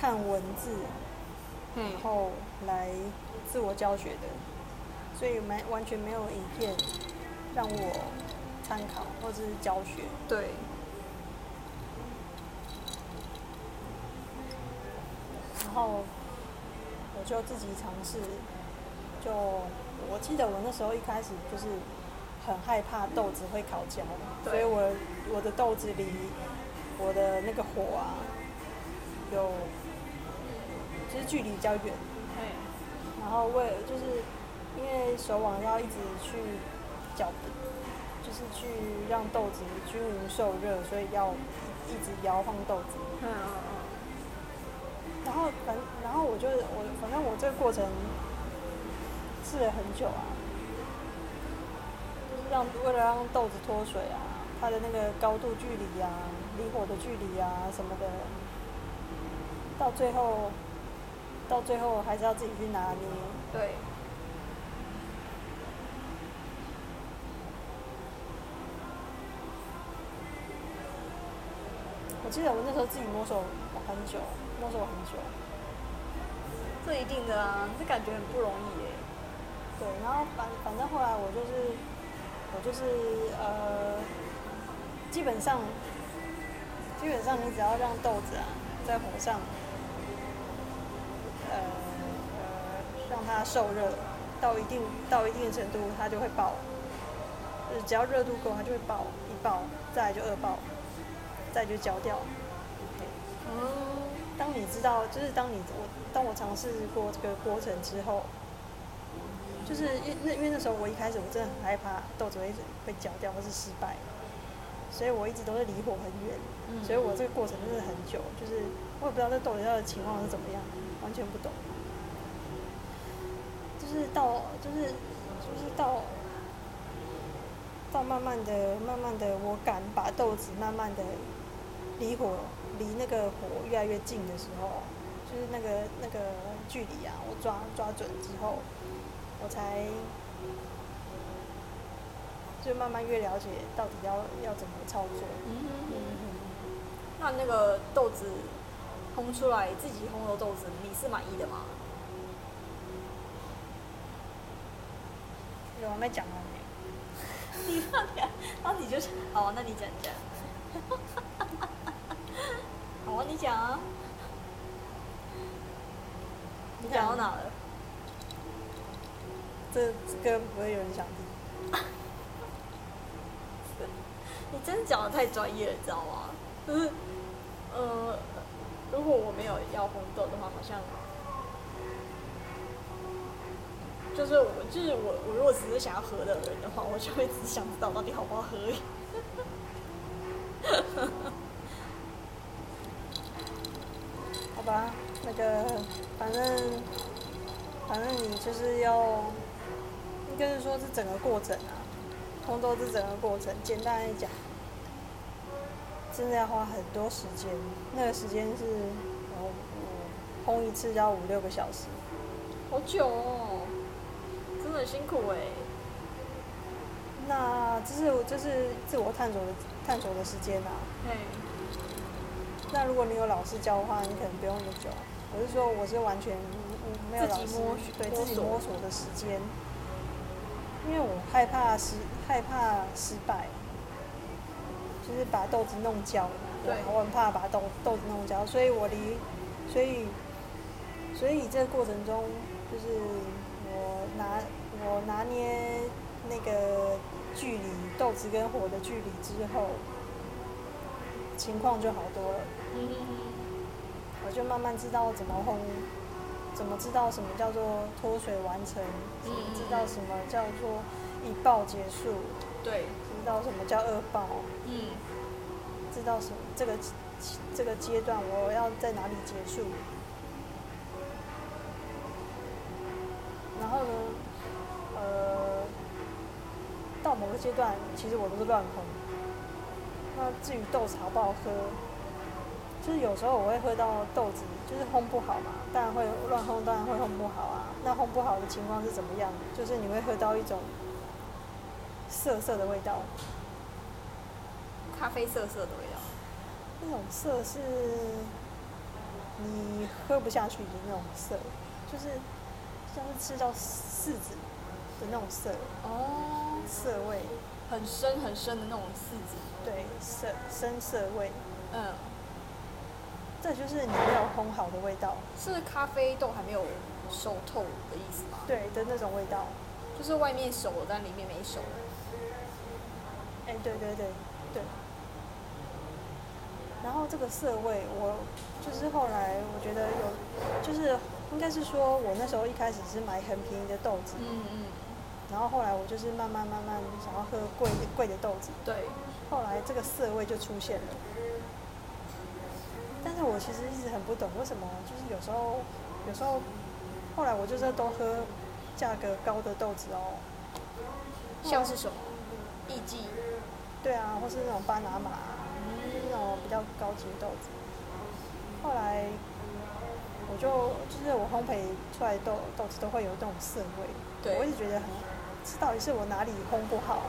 看文字，嗯然后来自我教学的，所以没完全没有影片让我参考或者是教学。对，然后我就自己尝试，就我记得我那时候一开始就是很害怕豆子会烤焦，所以我我的豆子离我的那个火啊有就是距离比较远，嘿，然后为了就是因为手网要一直去搅，就是去让豆子均匀受热，所以要一直摇晃豆子。嗯嗯然后反然后我就我反正我这个过程试了很久啊，就是让为了让豆子脱水啊，它的那个高度距离啊、离火的距离啊什么的，到最后到最后还是要自己去拿捏。嗯，对，我记得我那时候自己摸索很久，摸手很久。这一定的啊，这感觉很不容易耶。对，然后反反正后来我就是我就是呃，基本上基本上你只要让豆子啊在火上呃呃让它受热到一定到一定的程度，它就会爆。就是只要热度够，它就会爆，一爆再来就二爆，再就焦掉。嗯，当你知道，就是当你我当我尝试过这个过程之后，就是因那因为那时候我一开始我真的很害怕豆子会会焦掉或是失败，所以我一直都是离火很远，嗯所以我这个过程真的很久，就是我也不知道那豆子的情况是怎么样，完全不懂。就是到就是就是到到慢慢的慢慢的，我敢把豆子慢慢的离火离那个火越来越近的时候，就是那个那个距离啊，我抓抓准之后，我才就慢慢越了解到底要要怎么操作。嗯嗯那那个豆子烘出来，自己烘的豆子，你是满意的吗？有还没讲完呢。你那你，那你就是，好啊，那你讲讲。好啊，你讲啊。你讲到哪了？这这个不会有人想听。你真的讲的太专业了，知道吗？就是，呃，如果我没有要红豆的话，好像，就是我，就是我，我如果只是想要喝的人的话，我就会只想知道到底好不好喝而已。好吧，那个反正反正你就是要，应该是说是整个过程啊，烘豆是整个过程。简单来讲，真的要花很多时间，那个时间是烘一次要五六个小时。好久哦，真的很辛苦哎。那这是这是自我探索的探索的时间啊。对，那如果你有老师教的话，你可能不用那么久。我是说，我是完全嗯没有老师自己摸索对自己摸索的时间，因为我害怕失害怕失败，就是把豆子弄焦了。对我很怕把豆豆子弄焦，所以我离所以所以这个过程中，就是我拿我拿捏那个距离豆子跟火的距离之后，情况就好多了。嗯我就慢慢知道怎么烘，怎么知道什么叫做脱水完成，嗯嗯知道什么叫做一爆结束，对，知道什么叫二爆，嗯，知道什么这个这个阶段我要在哪里结束。然后呢，呃，到某个阶段，其实我都是乱烘。那至于豆子好不好喝，就是有时候我会喝到豆子就是烘不好嘛，当然会乱烘，当然会烘不好啊。那烘不好的情况是怎么样？就是你会喝到一种涩涩的味道，咖啡涩涩的味道。那种涩是你喝不下去的那种涩，就是像是吃到柿子的那种涩哦，涩味，很深很深的那种柿子。对，涩深涩味，嗯，这就是你没有烘好的味道，是咖啡豆还没有熟透的意思吗？对的那种味道。就是外面熟了，但里面没熟。哎，对对对对。然后这个涩味，我就是后来我觉得有，就是应该是说我那时候一开始是买很便宜的豆子，嗯嗯，然后后来我就是慢慢慢慢想要喝贵贵的豆子，对。后来这个涩味就出现了。但是我其实一直很不懂为什么，就是有时候有时候后来我就是都喝价格高的豆子哦，像是什么？艺妓。对啊，或是那种巴拿马，就是那种比较高级的豆子。后来我就就是我烘焙出来的豆豆子都会有这种涩味，对我一直觉得很，这到底是我哪里烘不好？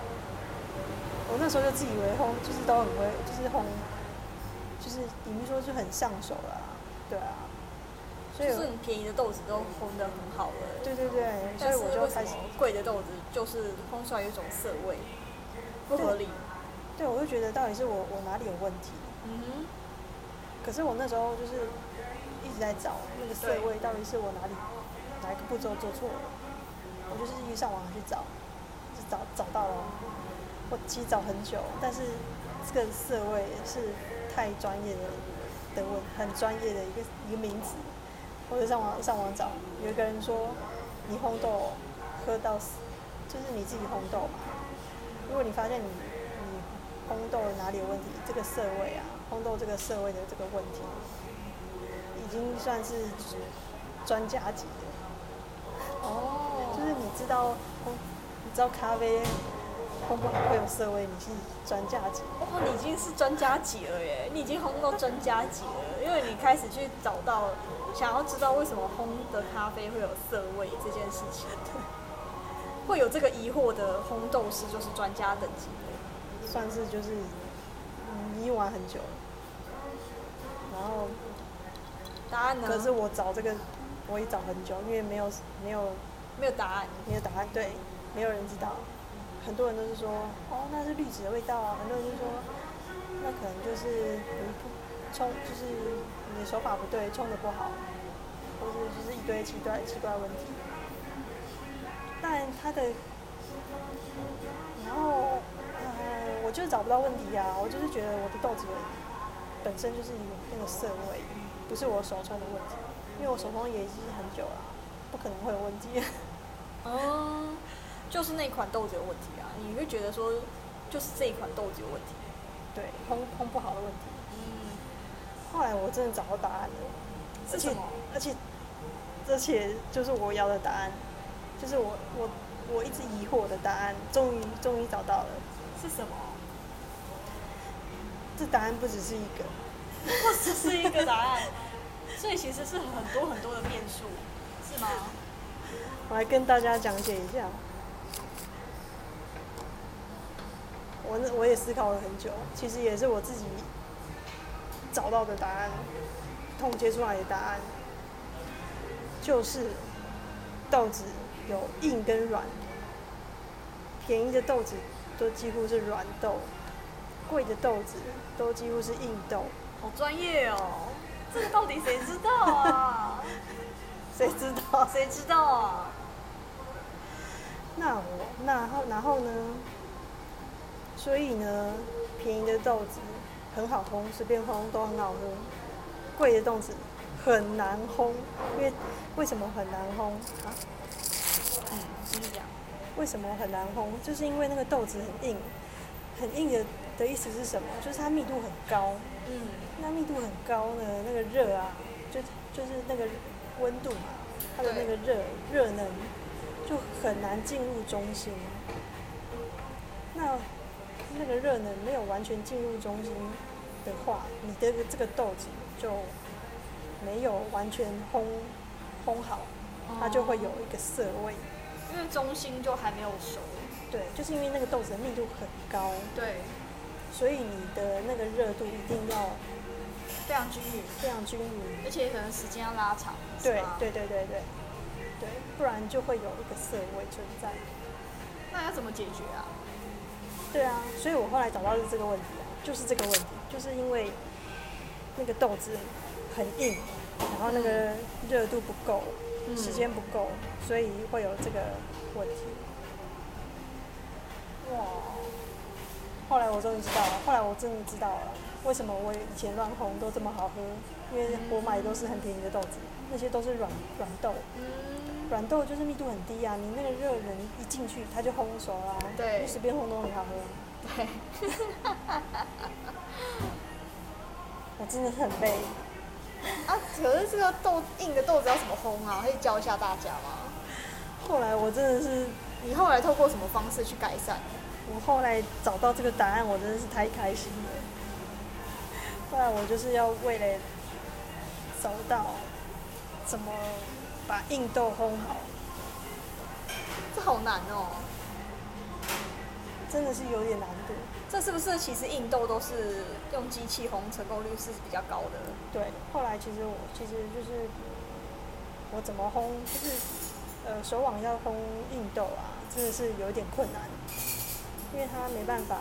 我那时候就自以为烘就是都很会，就是烘，就是你们说就很上手了啊，对啊。所以是很便宜的豆子都烘得很好了，对对对，所以我就开始贵的豆子就是烘出来有一种涩味，不合理。对我就觉得到底是我我哪里有问题？嗯可是我那时候就是一直在找那个涩味到底是我哪里哪一个步骤做错了，我就是一上网去找，就找找到了，我其实找很久，但是这个涩味是太专业的的问，很专业的一个一个名词，我就上网上网找，有一个人说你烘豆喝到死，就是你自己烘豆嘛，如果你发现你你烘豆哪里有问题，这个涩味啊，烘豆这个涩味的这个问题，已经算是专家级的。哦就是你知道，你知道咖啡会有涩味，你是专家级。哇，你已经是专家级了耶！你已经烘到专家级了，因为你开始去找到，想要知道为什么烘的咖啡会有涩味这件事情。对会有这个疑惑的烘豆师就是专家等级的。算是就是嗯迷玩很久了。然后，答案呢？可是我找这个我也找很久，因为没有没有没有答案。没有答案，对，没有人知道。很多人都是说，哦，那是绿植的味道啊。很多人就说，那可能就是你不冲，就是你的手法不对，冲的不好，或者就是一堆奇怪奇怪问题。但他的，然后，呃，我就是找不到问题啊。我就是觉得我的豆子本身就是有那个涩味，不是我手冲的问题，因为我手冲也已经很久了，不可能会有问题。哦，就是那款豆子有问题啊！你会觉得说，就是这一款豆子有问题。对，烘烘不好的问题。嗯，后来我真的找到答案了，而且是什么？而且而且就是我要的答案，就是我我我一直疑惑的答案，终于终于找到了。是什么？这答案不只是一个，不只是一个答案，所以其实是很多很多的变数，是吗？我来跟大家讲解一下。我那我也思考了很久，其实也是我自己找到的答案，统结出来的答案，就是豆子有硬跟软，便宜的豆子都几乎是软豆，贵的豆子都几乎是硬豆。好专业哦，这个到底谁知道啊？谁知道？谁知道啊？那我那后然后呢？所以呢，便宜的豆子很好烘，随便烘都很好喝。贵的豆子很难烘，因为为什么很难烘啊？嗯，继续讲。为什么很难烘？就是因为那个豆子很硬，很硬的的意思是什么？就是它密度很高。嗯，那密度很高呢，那个热啊，就就是那个温度嘛，它的那个热热能就很难进入中心。那那个热能没有完全进入中心的话，你的这个豆子就没有完全烘烘好，它就会有一个涩味。因为中心就还没有熟。对，就是因为那个豆子的密度很高，对，所以你的那个热度一定要非常均匀，非常均匀。而且可能时间要拉长。对对对对对对，不然就会有一个涩味存在。那要怎么解决啊？对啊，所以我后来找到是这个问题啊，就是这个问题，就是因为那个豆子很硬，然后那个热度不够，嗯。时间不够，所以会有这个问题。哇！后来我终于知道了，后来我真的知道了，为什么我以前乱烘都这么好喝，因为我买的都是很便宜的豆子，那些都是软软豆，嗯，软豆就是密度很低啊，你那个热能一进去它就烘熟啦、对你随便烘都很好喝。对，我真的很累。啊，可是这个豆硬的豆子要怎么烘啊？可以教一下大家吗？后来我真的是，你后来透过什么方式去改善？我后来找到这个答案，我真的是太开心了。后来我就是要为了找到怎么把硬豆烘好，这好难哦。真的是有点难度。这是不是其实硬豆都是用机器烘，成功率是比较高的？对，后来其实我其实就是我怎么烘，就是呃手网要烘硬豆啊，真的是有一点困难，因为它没办法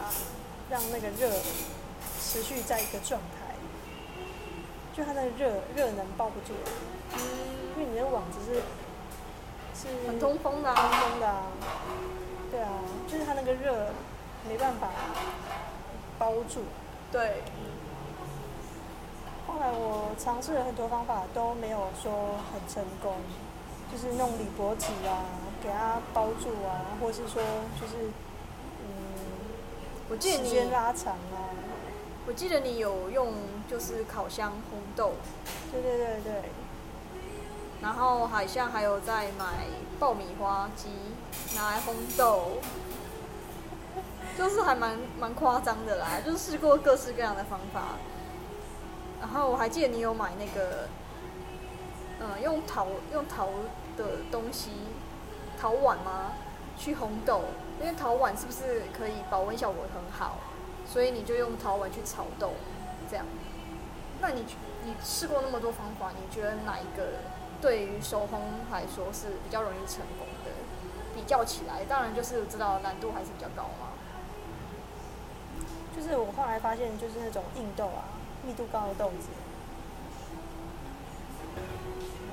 让那个热持续在一个状态，就它的热热能抱不住，因为你的网子是是很通风的、通啊。风的啊，对啊，就是它那个热没办法包住。对，后来我尝试了很多方法，都没有说很成功，就是弄铝箔纸啊，给它包住啊，或是说就是嗯，我记得时间你，拉长啊，我记得你有用就是烤箱烘豆，对对对对，然后好像还有在买爆米花机拿来烘豆，就是还蛮蛮夸张的啦，就是试过各式各样的方法。然后我还记得你有买那个，嗯、用陶用陶的东西，陶碗吗？去烘豆，因为陶碗是不是可以保温效果很好？所以你就用陶碗去炒豆，这样。那你你试过那么多方法，你觉得哪一个对于手烘来说是比较容易成功的？比较起来，当然就是知道难度还是比较高嘛。就是我后来发现，就是那种硬豆啊，密度高的豆子，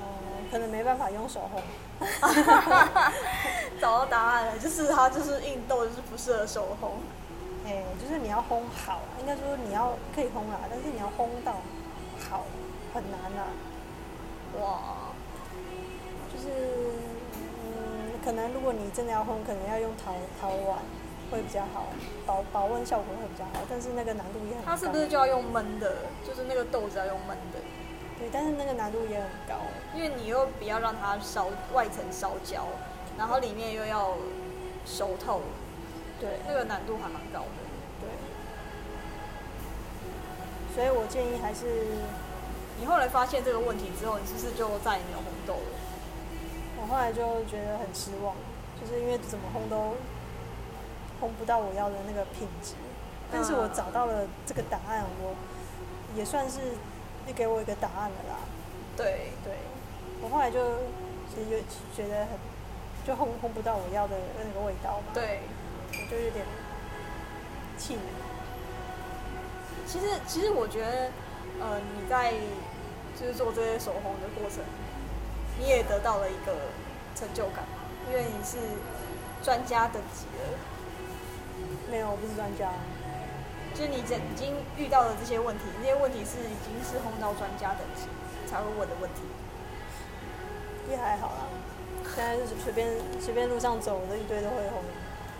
哦、可能没办法用手烘。找到答案了，就是它就是硬豆，就是不适合手烘。哎、就是你要烘好啊，应该说你要可以烘啦，但是你要烘到好很难啦。哇，就是嗯，可能如果你真的要烘，可能要用陶陶碗会比较好，保保温效果会比较好，但是那个难度也很高。它是不是就要用焖的？就是那个豆子要用焖的，对，但是那个难度也很高。因为你又不要让它烧外层烧焦，然后里面又要熟透，对那个难度还蛮高的。对，所以我建议还是你后来发现这个问题之后，你是不是就再也没有红豆了？我后来就觉得很失望，就是因为怎么烘都烘不到我要的那个品质。但是我找到了这个答案，我也算是你给我一个答案了啦。对，对，我后来就其实有觉得很，就烘烘不到我要的那个味道嘛。，对。我就有点气。其实，其实我觉得，呃，你在就是做这些手红的过程，你也得到了一个成就感，因为你是专家等级的，没有，我不是专家。就是你已经遇到了这些问题，这些问题是已经是轰到专家等级才会问的问题。也还好啦，现在就是随便随便路上走的一堆都会烘。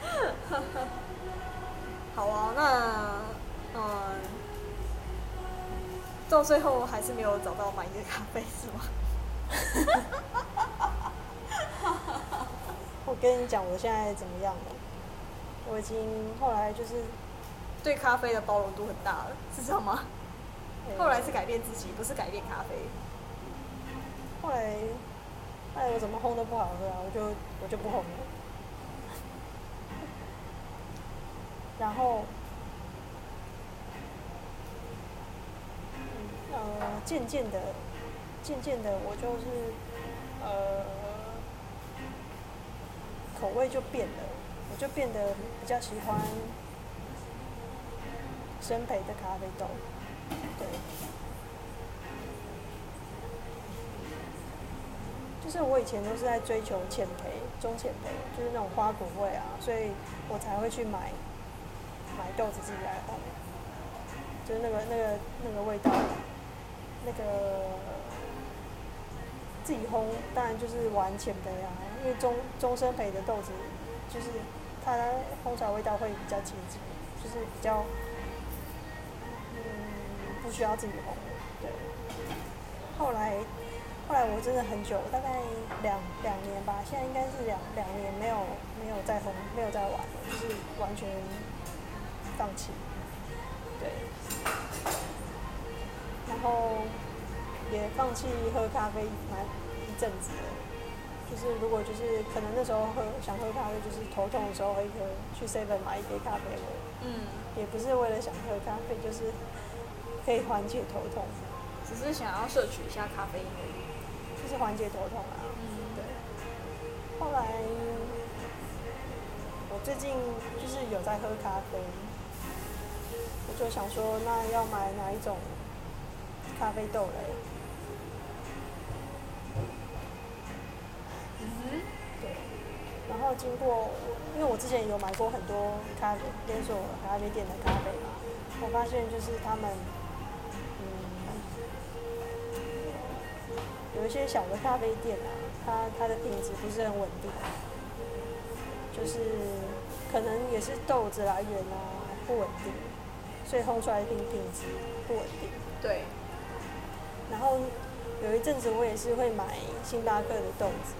好啊，那嗯，到最后还是没有找到满意的咖啡是吗？我跟你讲，我现在怎么样了？我已经后来就是对咖啡的包容度很大了，是这样吗？呃后来是改变自己，不是改变咖啡。后来后来我怎么烘都不好喝啊，我就我就不烘了。然后呃，渐渐的，渐渐的，我就是呃，口味就变了，我就变得比较喜欢生培的咖啡豆，对。就是我以前都是在追求浅培、中浅培，就是那种花果味啊，所以我才会去买豆子自己来烘，就是那个那个那个味道，那个自己烘，当然就是玩浅焙啊，因为中中深焙的豆子，就是它烘出来味道会比较接近，就是比较嗯不需要自己烘，对。后来后来我真的很久，大概两两年吧，现在应该是两两年没有没有再烘，没有再玩了，就是完全放弃。对，然后也放弃喝咖啡蛮一阵子了。就是如果就是可能那时候喝想喝咖啡，就是头痛的时候会喝，去 seven 买一杯咖啡喝，嗯，也不是为了想喝咖啡，就是可以缓解头痛，只是想要摄取一下咖啡因而已。就是缓解头痛啊。嗯，对。后来我最近就是有在喝咖啡，我就想说，那要买哪一种咖啡豆嘞？嗯，对。然后经过，因为我之前有买过很多咖啡连锁咖啡店的咖啡嘛，我发现就是他们，嗯，有一些小的咖啡店啊，它它的品质不是很稳定，就是可能也是豆子来源啊不稳定，所以烘出来的品品质不稳定。对，然后有一阵子我也是会买星巴克的豆子，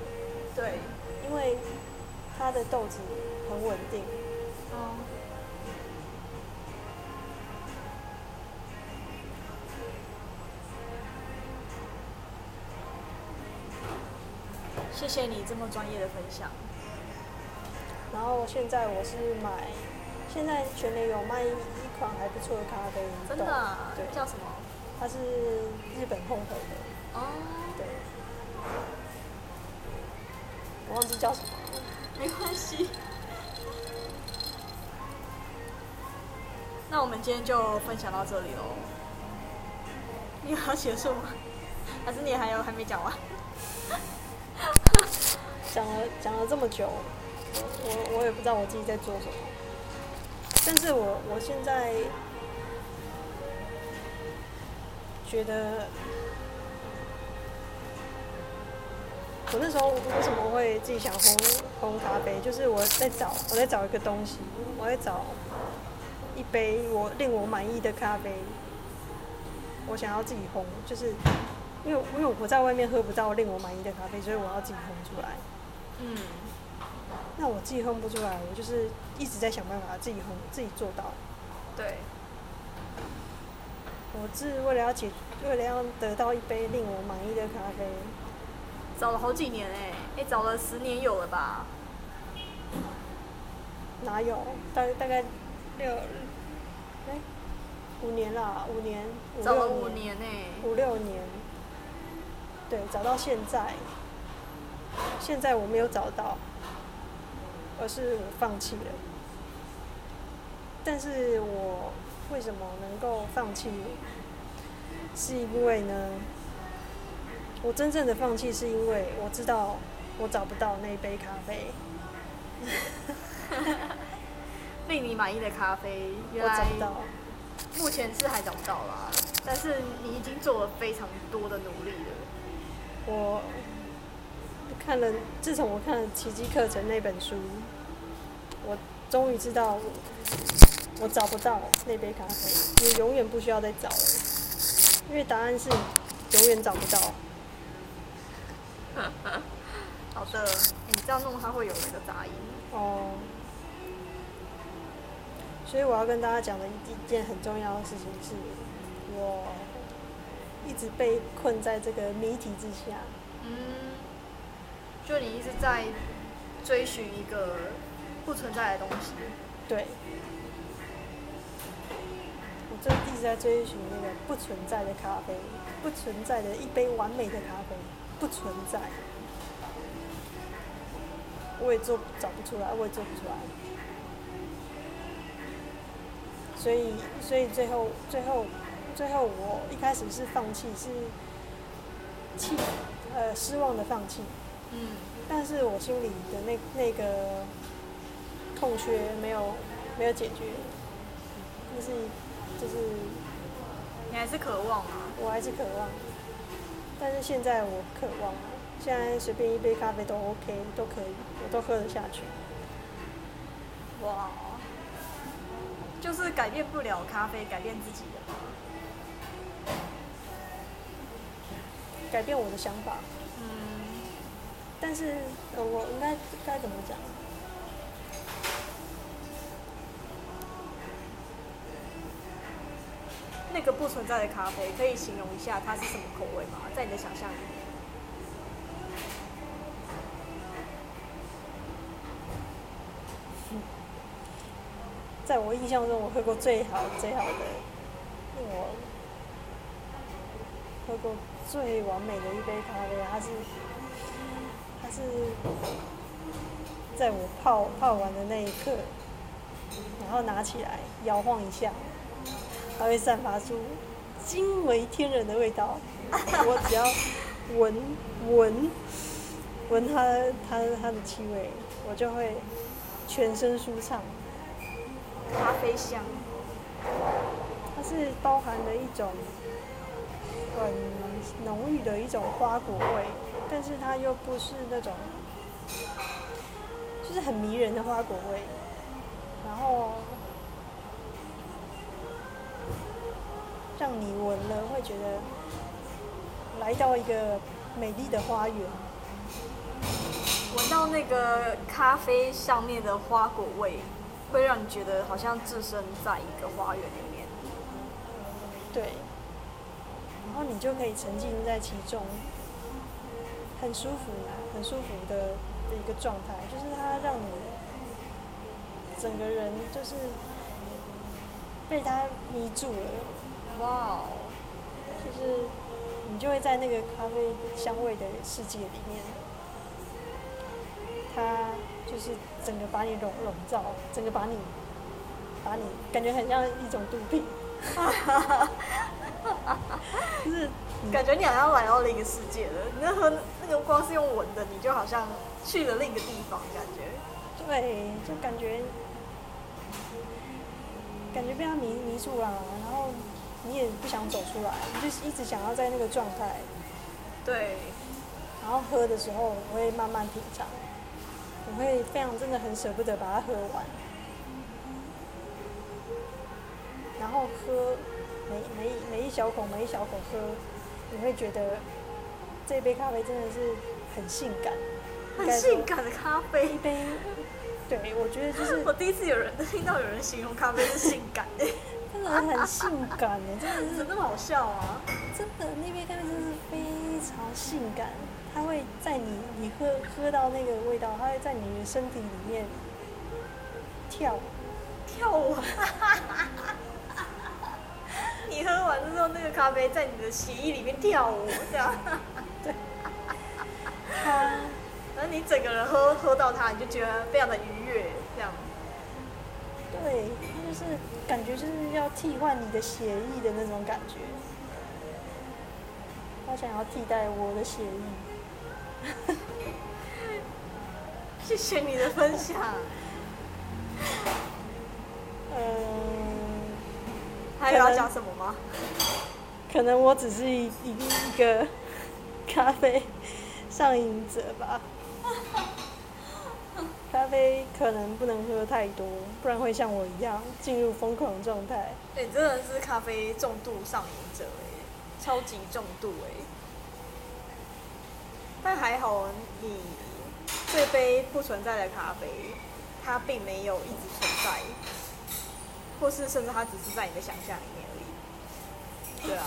对，因为它的豆子很稳定。哦，谢谢你这么专业的分享。然后现在我是买，现在全联有卖一一款还不错的咖啡豆，真的啊、对，叫什么？它是日本烘焙的，哦，对，我忘记叫什么了。没关系。那我们今天就分享到这里喽。你有要结束吗？还是你还有还没讲完？讲了讲了这么久，我我我也不知道我自己在做什么，但是我我现在觉得，我那时候为什么会自己想烘烘咖啡，就是我在找我在找一个东西，我在找一杯我令我满意的咖啡，我想要自己烘，就是因为因为我在外面喝不到令我满意的咖啡，所以我要自己烘出来。嗯，那我自己烘不出来，我就是一直在想办法自己烘，自己做到。对，我是为了要解，为了要得到一杯令我满意的咖啡，找了好几年哎、哎、找了十年有了吧？哪有？大大概六，哎、五年啦，五年，五找了六五年哎、五六年，对，找到现在，现在我没有找到，而是我放弃了。但是我为什么能够放弃？是因为呢，我真正的放弃是因为我知道我找不到那杯咖啡，令你满意的咖啡，原来。目前是还找不到啦，但是你已经做了非常多的努力了。我看了，自从我看了《奇迹课程》那本书，我终于知道我我找不到那杯咖啡，你永远不需要再找了，因为答案是永远找不到。好的，你这样弄它会有那个杂音。哦，所以我要跟大家讲的一一件很重要的事情是，我一直被困在这个谜题之下。嗯，就你一直在追寻一个不存在的东西。对，我就一直在追寻那个不存在的咖啡，不存在的一杯完美的咖啡，不存在。我也做找不出来，我也做不出来。所以，所以最后，最后，最后，我一开始是放弃，是气，呃，失望的放弃。嗯，但是我心里的那那个空缺没有没有解决，就是就是你还是渴望啊。我还是渴望，但是现在我渴望，现在随便一杯咖啡都 OK，都可以，我都喝得下去。哇，就是改变不了咖啡，改变自己的？改变我的想法，嗯，但是呃，我应该该怎么讲？那个不存在的咖啡，可以形容一下它是什么口味吗？在你的想象里面。在我印象中，我喝过最好最好的，我喝过最完美的一杯咖啡，它是是在我泡泡完的那一刻，然后拿起来摇晃一下，它会散发出惊为天人的味道。我只要闻闻闻它它它的气味，我就会全身舒畅。咖啡香，它是包含了一种很浓郁的一种花果味，但是它又不是那种，就是很迷人的花果味，然后让你闻了会觉得来到一个美丽的花园。闻到那个咖啡上面的花果味，会让你觉得好像置身在一个花园里面。对，然后你就可以沉浸在其中，很舒服，很舒服的的一个状态，就是它让你整个人就是被它迷住了，哇哦，就是你就会在那个咖啡香味的世界里面，它就是整个把你笼笼罩，整个把你把你感觉很像一种毒品。就是你感觉你好像来到另一个世界了。你那喝那个光是用闻的，你就好像去了另一个地方，感觉。对，就感觉感觉被他迷迷住了，然后你也不想走出来，你就是一直想要在那个状态。对，然后喝的时候，我会慢慢品尝，我会非常真的很舍不得把它喝完。然后喝每每每一小口每一小口喝，你会觉得这杯咖啡真的是很性感，很性感的咖啡一。杯，对我觉得就是 我第一次有人听到有人形容咖啡是性感的，真的很性感哎，真的是那么好笑啊！真的那杯咖啡真的是非常性感，它会在你你喝喝到那个味道，它会在你的身体里面跳舞。跳舞。你喝完之后，那个咖啡在你的血液里面跳舞，这样，对然后你整个人喝喝到它，你就觉得非常的愉悦，这样。对，它就是感觉就是要替换你的血液的那种感觉。它想要替代我的血液。谢谢你的分享。嗯，还有要讲什么吗？可能我只是一一一个咖啡上瘾者吧。咖啡可能不能喝太多，不然会像我一样进入疯狂状态。对，你真的是咖啡重度上瘾者哎，超级重度哎。但还好，你这杯不存在的咖啡，它并没有一直存在。或是甚至它只是在你的想象里面而已。对啊，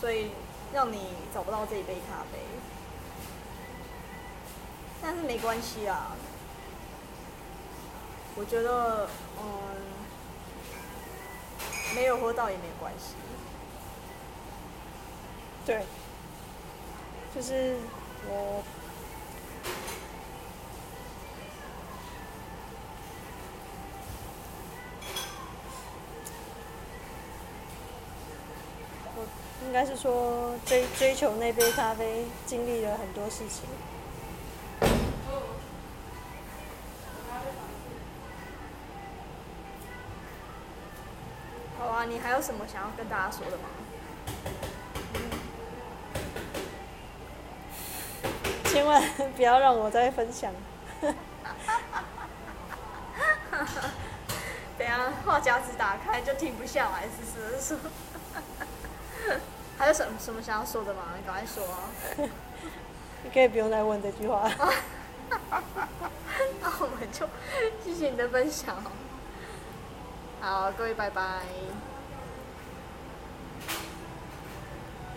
所以让你找不到这一杯咖啡，但是没关系啊。我觉得，嗯，没有喝到也没关系。对，就是我。应该是说追追求那杯咖啡，经历了很多事情。好啊，你还有什么想要跟大家说的吗？千万不要让我再分享。等下话匣子打开就停不下来，是不是？还有什么什么想要说的吗？你赶快说。你可以不用再问这句话。那我们就谢谢你的分享。好各位拜拜。